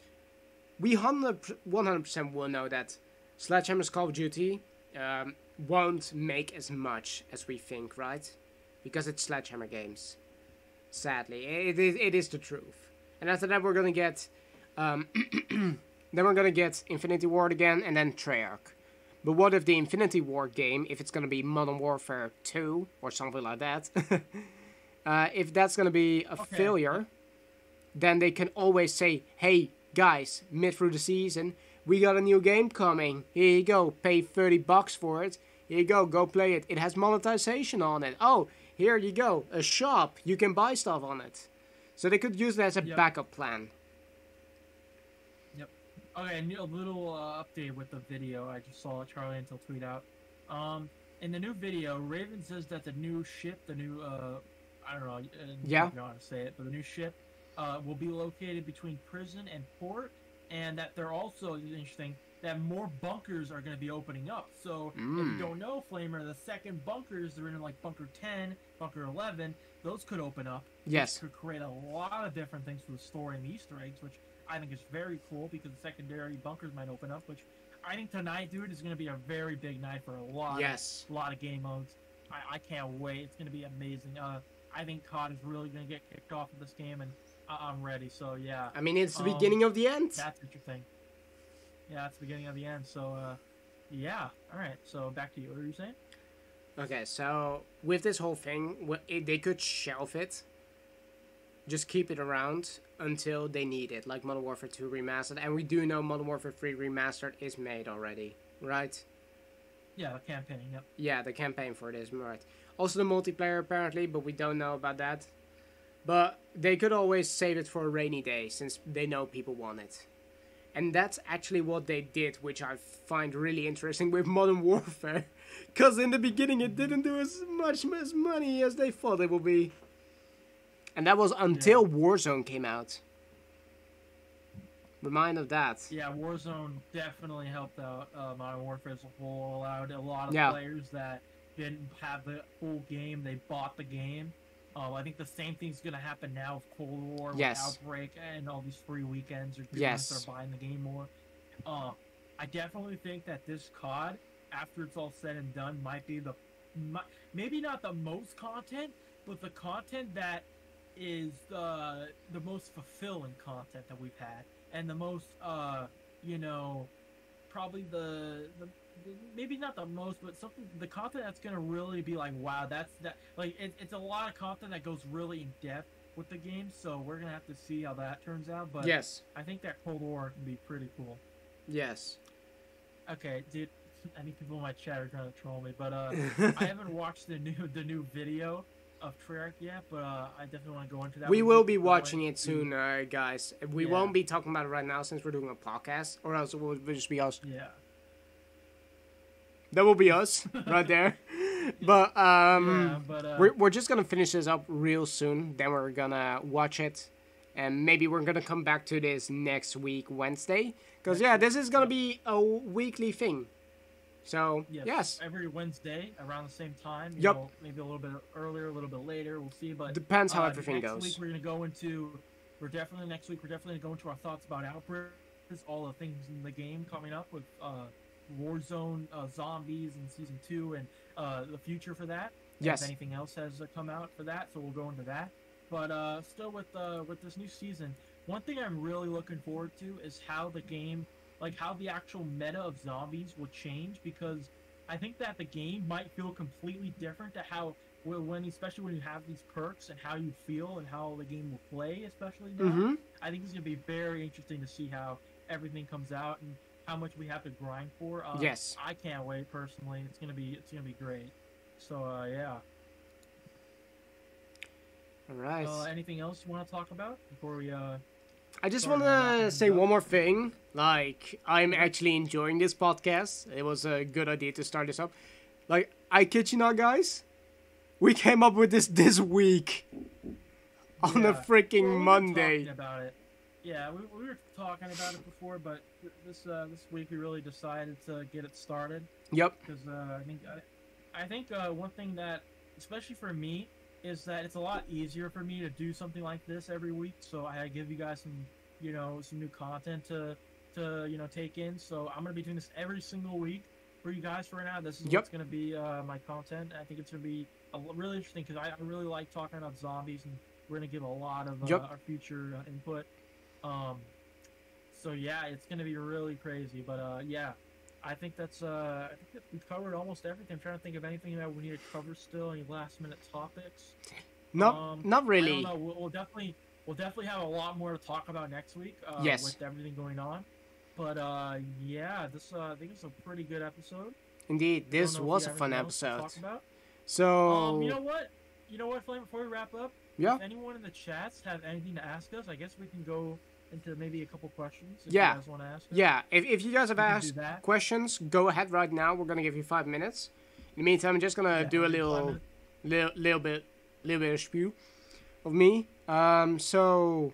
we 100 100% will know that Sledgehammer's Call of Duty um, won't make as much as we think, right? Because it's Sledgehammer games. Sadly, it is, it is the truth. And after that, we're gonna get, um, *clears throat* then we're gonna get Infinity Ward again, and then Treyarch. But what if the Infinity Ward game, if it's gonna be Modern Warfare 2 or something like that, *laughs* uh, if that's gonna be a
Okay.
failure, then they can always say, "Hey guys, mid through the season, we got a new game coming. Here you go, pay thirty bucks for it. Here you go, go play it. It has monetization on it. Oh, here you go, a shop. You can buy stuff on it." So they could use that as a
Yep.
backup plan. Yep.
Okay, and a little uh, update with the video. I just saw Charlie Intel tweet out. Um, in the new video, Raven says that the new ship, the new uh, I don't know, uh,
Yeah.
I don't know how to say it, but the new ship uh, will be located between prison and port, and that they're also interesting that more bunkers are going to be opening up. So if
Mm.
you don't know, Flamer, the second bunkers they're in like bunker 10, bunker 11, those could open up
Yes.
could create a lot of different things for the story and the Easter eggs, which I think is very cool because the secondary bunkers might open up. Which I think tonight, dude, is going to be a very big night for a lot.
Yes.
Of, a lot of game modes. I, I can't wait. It's going to be amazing. Uh, I think COD is really going to get kicked off of this game, and I- I'm ready. So yeah,
I mean, it's the
Um,
beginning of the end.
that's interesting. Yeah, it's the beginning of the end. So uh, yeah. All right. So back to you. What are you saying?
Okay, so with this whole thing, they could shelf it, just keep it around until they need it, like Modern Warfare 2 Remastered. And we do know Modern Warfare 3 Remastered is made already, right?
Yeah, the campaign. Yep.
Yeah, the campaign for it is right. Also the multiplayer apparently, but we don't know about that. But they could always save it for a rainy day since they know people want it. And that's actually what they did, which I find really interesting with *laughs* Modern Warfare. Because in the beginning it didn't do as much as money as they thought it would be. And that was until Warzone came out. Remind of that.
Yeah, Warzone definitely helped out uh, Modern Warfare as a whole. Allowed a lot of
Yeah.
players that didn't have the full game, they bought the game. Uh, I think the same thing's gonna happen now with Cold War, with
Yes.
Outbreak, and all these free weekends. Or people
Yes.
start buying the game more. Uh, I definitely think that this COD, after it's all said and done, might be the, maybe not the most content, but the content that is the the most fulfilling content that we've had, and the most, uh, you know, probably the, the the- maybe not the most, but something the content that's gonna really be like, wow, that's that. Like, it, it's a lot of content that goes really in depth with the game, so we're gonna have to see how that turns out. But
Yes.
I think that Cold War can be pretty cool.
Yes.
Okay, dude. I think people in my chat are trying to troll me, but uh, *laughs* I haven't watched the new the new video of Treyarch yet, but uh, I definitely want to go into that.
we
one
will be watching it soon, uh, guys. We
Yeah.
won't be talking about it right now since we're doing a podcast, or else it will just be us.
Yeah.
That will be us *laughs* right there. But um,
yeah, but uh,
we're we're just gonna finish this up real soon. Then we're gonna watch it, and maybe we're gonna come back to this next week Wednesday. Cause yeah, this is gonna be a weekly thing. So
Yes,
yes,
Every Wednesday around the same time. You
Yep.
know, maybe a little bit earlier, a little bit later. We'll see. But
depends how
uh,
everything
next
goes.
week we're gonna go into. We're definitely next week. We're definitely gonna go into our thoughts about Outbreak. All the things in the game coming up with uh, Warzone, uh, zombies in season two, and uh, the future for that.
Yes.
If anything else has uh, come out for that, so we'll go into that. But uh, still, with uh, with this new season, one thing I'm really looking forward to is how the game, like how the actual meta of zombies will change because I think that the game might feel completely different to how when, when especially when you have these perks and how you feel and how the game will play, especially now.
Mm-hmm.
I think it's gonna be very interesting to see how everything comes out and how much we have to grind for. Uh,
Yes.
I can't wait personally. It's gonna be it's gonna be great. So uh, yeah.
All right.
Uh, anything else you want to talk about before we uh?
I just want to say one more thing. Like, I'm actually enjoying this podcast. It was a good idea to start this up. Like, I kid you not, guys. We came up with this this week on
Yeah.
a freaking
Well, we
Monday.
talking about it. Yeah, we, we were talking about it before, but this uh, this week we really decided to get it started.
Yep.
because uh, I think I, I think uh, one thing that, especially for me, is that it's a lot easier for me to do something like this every week. So I give you guys some, you know, some new content to to you know take in. So I'm gonna be doing this every single week for you guys for now. This is
Yep.
what's gonna be uh, my content. I think it's gonna be a, really interesting because I, I really like talking about zombies, and we're gonna give a lot of uh,
Yep.
our future uh, input. Um, so yeah, it's gonna be really crazy. But uh, yeah, I think that's uh, I think that we covered almost everything. I'm trying to think of anything that we need to cover still. Any last minute topics?
Not,
Um,
not
I
really.
don't know. We'll, we'll definitely we'll definitely have a lot more to talk about next week. Uh,
Yes.
With everything going on. But uh, yeah, this uh, I think it's a pretty good episode.
Indeed, this was a fun episode. So,
Um, you know what? You know what, Flame? Before we wrap up,
yeah.
if anyone in the chats have anything to ask us, I guess we can go into maybe a couple questions. If
Yeah.
You guys want to ask?
Yeah, if, if you guys have
We can do
asked questions, go ahead right now. We're gonna give you five minutes. In the meantime, I'm just gonna
Yeah,
do a little, little, little bit, little bit of spew of me. Um, so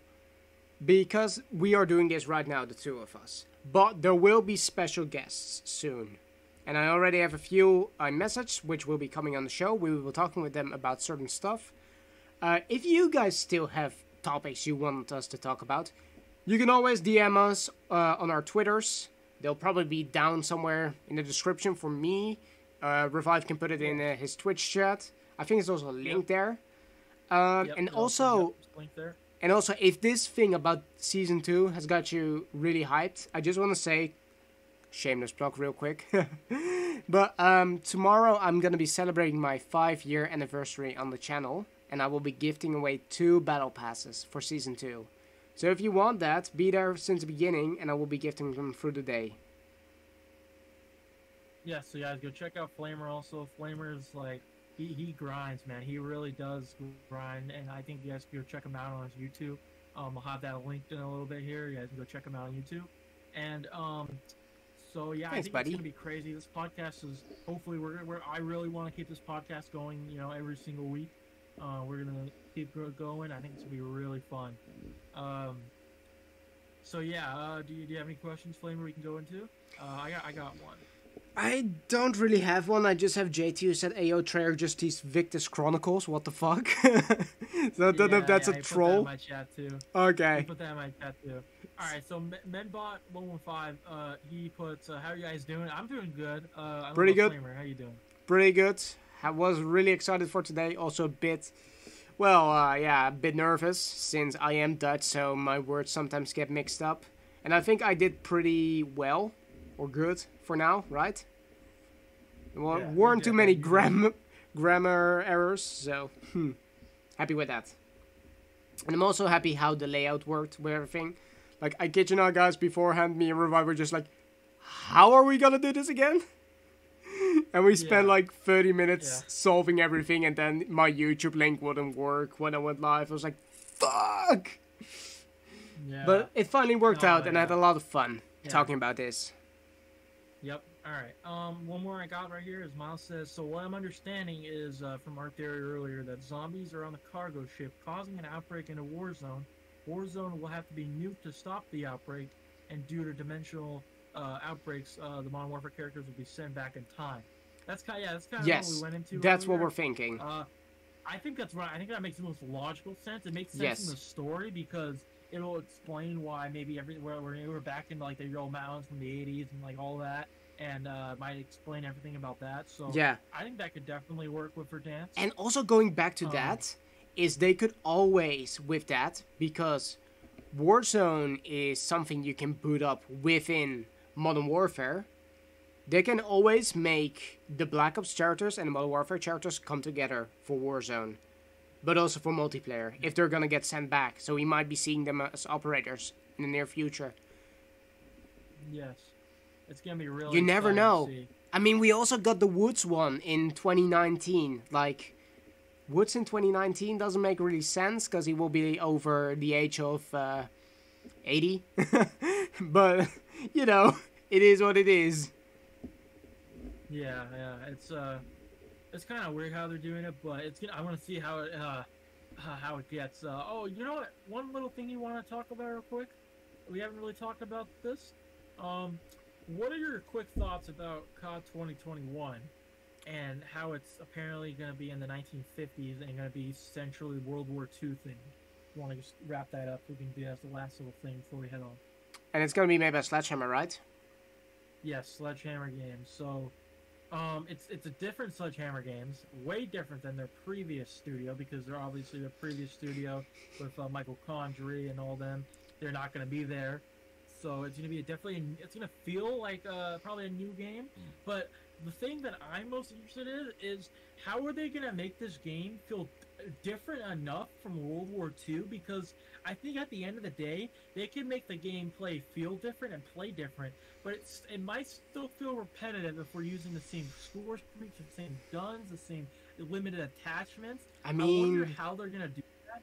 because we are doing this right now, the two of us, but there will be special guests soon, and I already have a few I messaged, which will be coming on the show. We will be talking with them about certain stuff. Uh, if you guys still have topics you want us to talk about, you can always DM us uh, on our Twitters. They'll probably be down somewhere in the description for me. Uh, Revive can put it in uh, his Twitch chat. I think there's also a link there. Um,
Yep,
and also,
yep, link there.
and also, if this thing about season two has got you really hyped, I just want to say, shameless plug, real quick. *laughs* but um, tomorrow I'm gonna be celebrating my five-year anniversary on the channel, and I will be gifting away two battle passes for season two. So if you want that, be there since the beginning, and I will be gifting them through the day.
Yeah, so guys, go check out Flamer. Also, Flamer's like he, he grinds, man. He really does grind, and I think you guys can go check him out on his YouTube. Um, I'll have that linked in a little bit here. You guys can go check him out on YouTube. And um, so yeah, I think
buddy.
it's gonna be crazy. This podcast is hopefully we're gonna. We're, I really want to keep this podcast going. You know, every single week. Uh, we're gonna keep going. I think it's gonna be really fun. Um, so yeah, uh, do you, do you have any questions, Flamer? We can go into. Uh, I got I got one.
I don't really have one. I just have JT who said, "Ayo, Treyarch just teased Victus Chronicles." What the fuck? *laughs* so I don't know if that's
yeah,
a
he put that in
troll.
my chat too.
Okay.
Put that in my chat too. All right, so Me- Menbot one one five. Uh, he puts, uh, "How are you guys doing?" I'm doing good. Uh,
Pretty good.
Flamer, how you doing?
pretty good. I was really excited for today. Also a bit, well, uh, yeah, a bit nervous since I am Dutch, so my words sometimes get mixed up. And I think I did pretty well, or good for now, right? Wa-
Yeah,
weren't too many gram- grammar errors, so hmm, happy with that. And I'm also happy how the layout worked with everything. Like, I kid you not, guys, beforehand, me and Revive were just like, how are we gonna do this again? *laughs* and we spent
Yeah.
like 30 minutes
Yeah.
solving everything, and then my YouTube link wouldn't work when I went live. I was like, fuck!
Yeah.
But it finally worked
Oh,
out, and I had a lot of fun talking about this.
Yep. All right. Um, one more I got right here is Miles says. So what I'm understanding is uh, from our theory earlier that zombies are on the cargo ship, causing an outbreak in a war zone. War zone will have to be nuked to stop the outbreak, and due to dimensional uh, outbreaks, uh, the Modern Warfare characters will be sent back in time. That's kind, of, yeah, that's kind of what
Yes,
we went into.
that's what we're thinking.
Uh, I think that's right. I think that makes the most logical sense. It makes sense
Yes.
in the story because it'll explain why maybe every where we're, we're back in like the old mountains from the '80s and like all that, and uh, might explain everything about that. So
Yeah.
I think that could definitely work with Verdansk.
And also going back to
Um,
that, is they could always with that because Warzone is something you can boot up within Modern Warfare. They can always make the Black Ops characters and the Modern Warfare characters come together for Warzone, but also for multiplayer if they're gonna get sent back. So we might be seeing them as operators in the near future.
Yes, it's gonna be really.
You never know. I mean, we also got the Woods one in 2019. Like, Woods in 2019 doesn't make really sense because he will be over the age of uh, 80. *laughs* but, you know, it is what it is.
Yeah, yeah, it's uh, it's kind of weird how they're doing it, but it's gonna. I want to see how it uh, how it gets. Uh, oh, you know what? One little thing you want to talk about real quick. We haven't really talked about this. Um, what are your quick thoughts about COD 2021 and how it's apparently going to be in the 1950s and going to be centrally World War II thing? Want to just wrap that up? We can do that as the last little thing before we head on.
And it's going to be made by Sledgehammer, right?
Yes, Sledgehammer Games. So, um, it's it's a different Sledgehammer Games, way different than their previous studio because they're obviously the previous studio with uh, Michael Condrey and all them. They're not going to be there, so it's going to be a definitely. It's going to feel like uh, probably a new game. But the thing that I'm most interested in is how are they going to make this game feel different enough from World War II? Because I think at the end of the day, they can make the gameplay feel different and play different, but it's it might still feel repetitive if we're using the same score streaks, the same guns, the same limited attachments.
I
I wonder
mean,
how they're gonna do. That.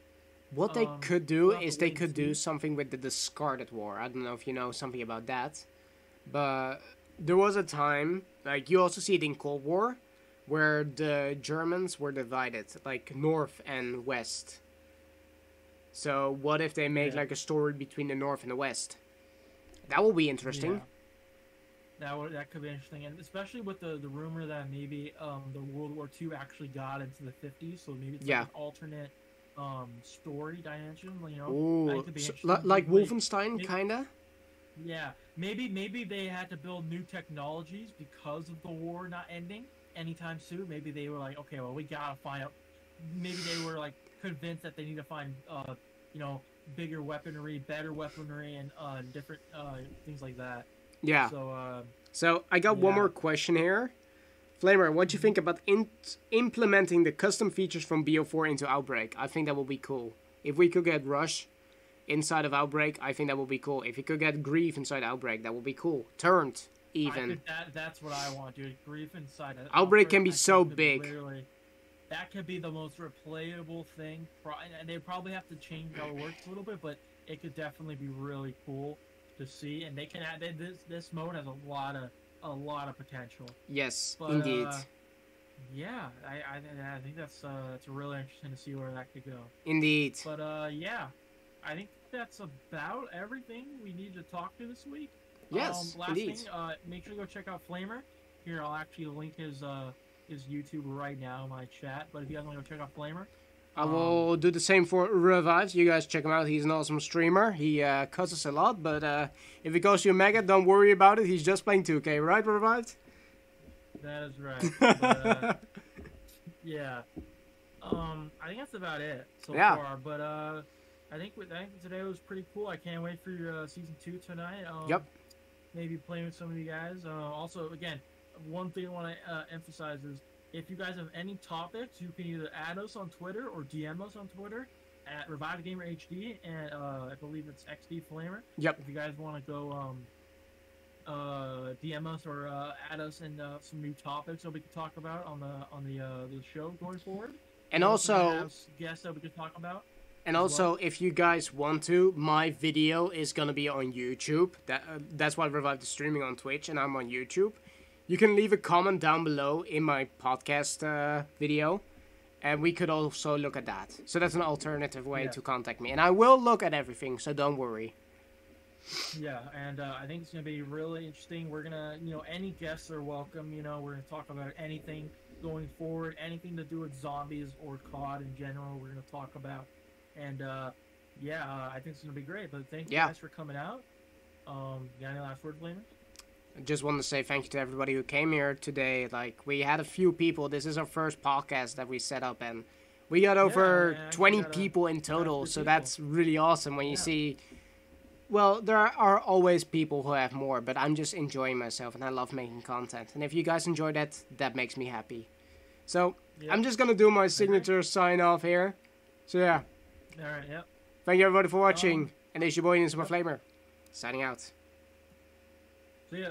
What they
um,
could do is they could do something with the Discarded War. I don't know if you know something about that. But there was a time, like you also see it in Cold War, where the Germans were divided, like north and west. So what if they made
Yeah.
like a story between the north and the west? That will be interesting.
Yeah. That would that could be interesting, and especially with the the rumor that maybe um the World War II actually got into the 50s, so maybe it's
Yeah.
like an alternate um story dimension. You know,
Ooh, so- like
Maybe-
Wolfenstein, kinda.
Yeah, maybe maybe they had to build new technologies because of the war not ending anytime soon. Maybe they were like, okay, well, we gotta find out. Maybe they were like convinced that they need to find, uh, you know, bigger weaponry, better weaponry, and uh, different uh, things like that.
Yeah.
So uh,
So I got one more question here. Flamer, what do you think about in- implementing the custom features from BO4 into Outbreak? I think that will be cool. If we could get Rush inside of Outbreak, I think that would be cool. If we could get Grief inside Outbreak, that would be cool. Turned, even.
could, that that's what I want, dude. Grief inside.
Outbreak can be so big.
literally- that could be the most replayable thing. And they probably have to change how it works a little bit, but it could definitely be really cool to see. And they can add they, this this mode has a lot of a lot of potential.
Yes,
But,
indeed.
uh, Yeah, I, I I think that's uh that's really interesting to see where that could go.
indeed.
But uh yeah, I think that's about everything we need to talk to this week.
Yes,
um, last
indeed.
thing, uh, make sure to go check out Flamer. Here, I'll actually link his uh his YouTube right now in my chat. But if you guys want to go check out Flamer,
I
um,
will do the same for Revives. You guys check him out. He's an awesome streamer. He uh, cusses a lot, but uh, if it goes to mega, don't worry about it. He's just playing 2K, right, Revives?
that is right. *laughs* but, uh, yeah. Um, I think that's about it so
Yeah.
far. But uh, I think with, I think today was pretty cool. I can't wait for uh, season two tonight. Um,
Yep.
Maybe playing with some of you guys. Uh, also, again, one thing I want to uh, emphasize is if you guys have any topics, you can either add us on Twitter or DM us on Twitter at Revive Gamer HD, and uh, I believe it's XD Flamer.
Yep.
If you guys want to go um, uh, DM us or uh, add us in uh, some new topics that we can talk about on the on the uh, the show going forward.
And
We
also,
guests that we can talk about.
And also,
well.
if you guys want to, my video is gonna be on YouTube. That uh, that's why Revive is streaming on Twitch, and I'm on YouTube. You can leave a comment down below in my podcast uh, video, and we could also look at that. So that's an alternative way
Yeah.
to contact me, and I will look at everything. So don't worry.
Yeah, and uh, I think it's gonna be really interesting. We're gonna, you know, any guests are welcome. You know, we're gonna talk about anything going forward, anything to do with zombies or COD in general. We're gonna talk about, and uh, yeah, uh, I think it's gonna be great. But thank you
Yeah.
guys for coming out. Um, you got any last word, Flamers?
I just want to say thank you to everybody who came here today. Like we had a few people. This is our first podcast that we set up, and we got over
man,
20
got a-
people in total. So
people.
that's really awesome when you
Yeah.
see. Well, there are always people who have more, but I'm just enjoying myself, and I love making content. And if you guys enjoy that, that makes me happy. So
Yeah.
I'm just gonna do my signature sign off here. So yeah,
All right. Yep.
thank you everybody for watching,
Um,
and it's your boy Insuma Flamer, signing out.
See ya.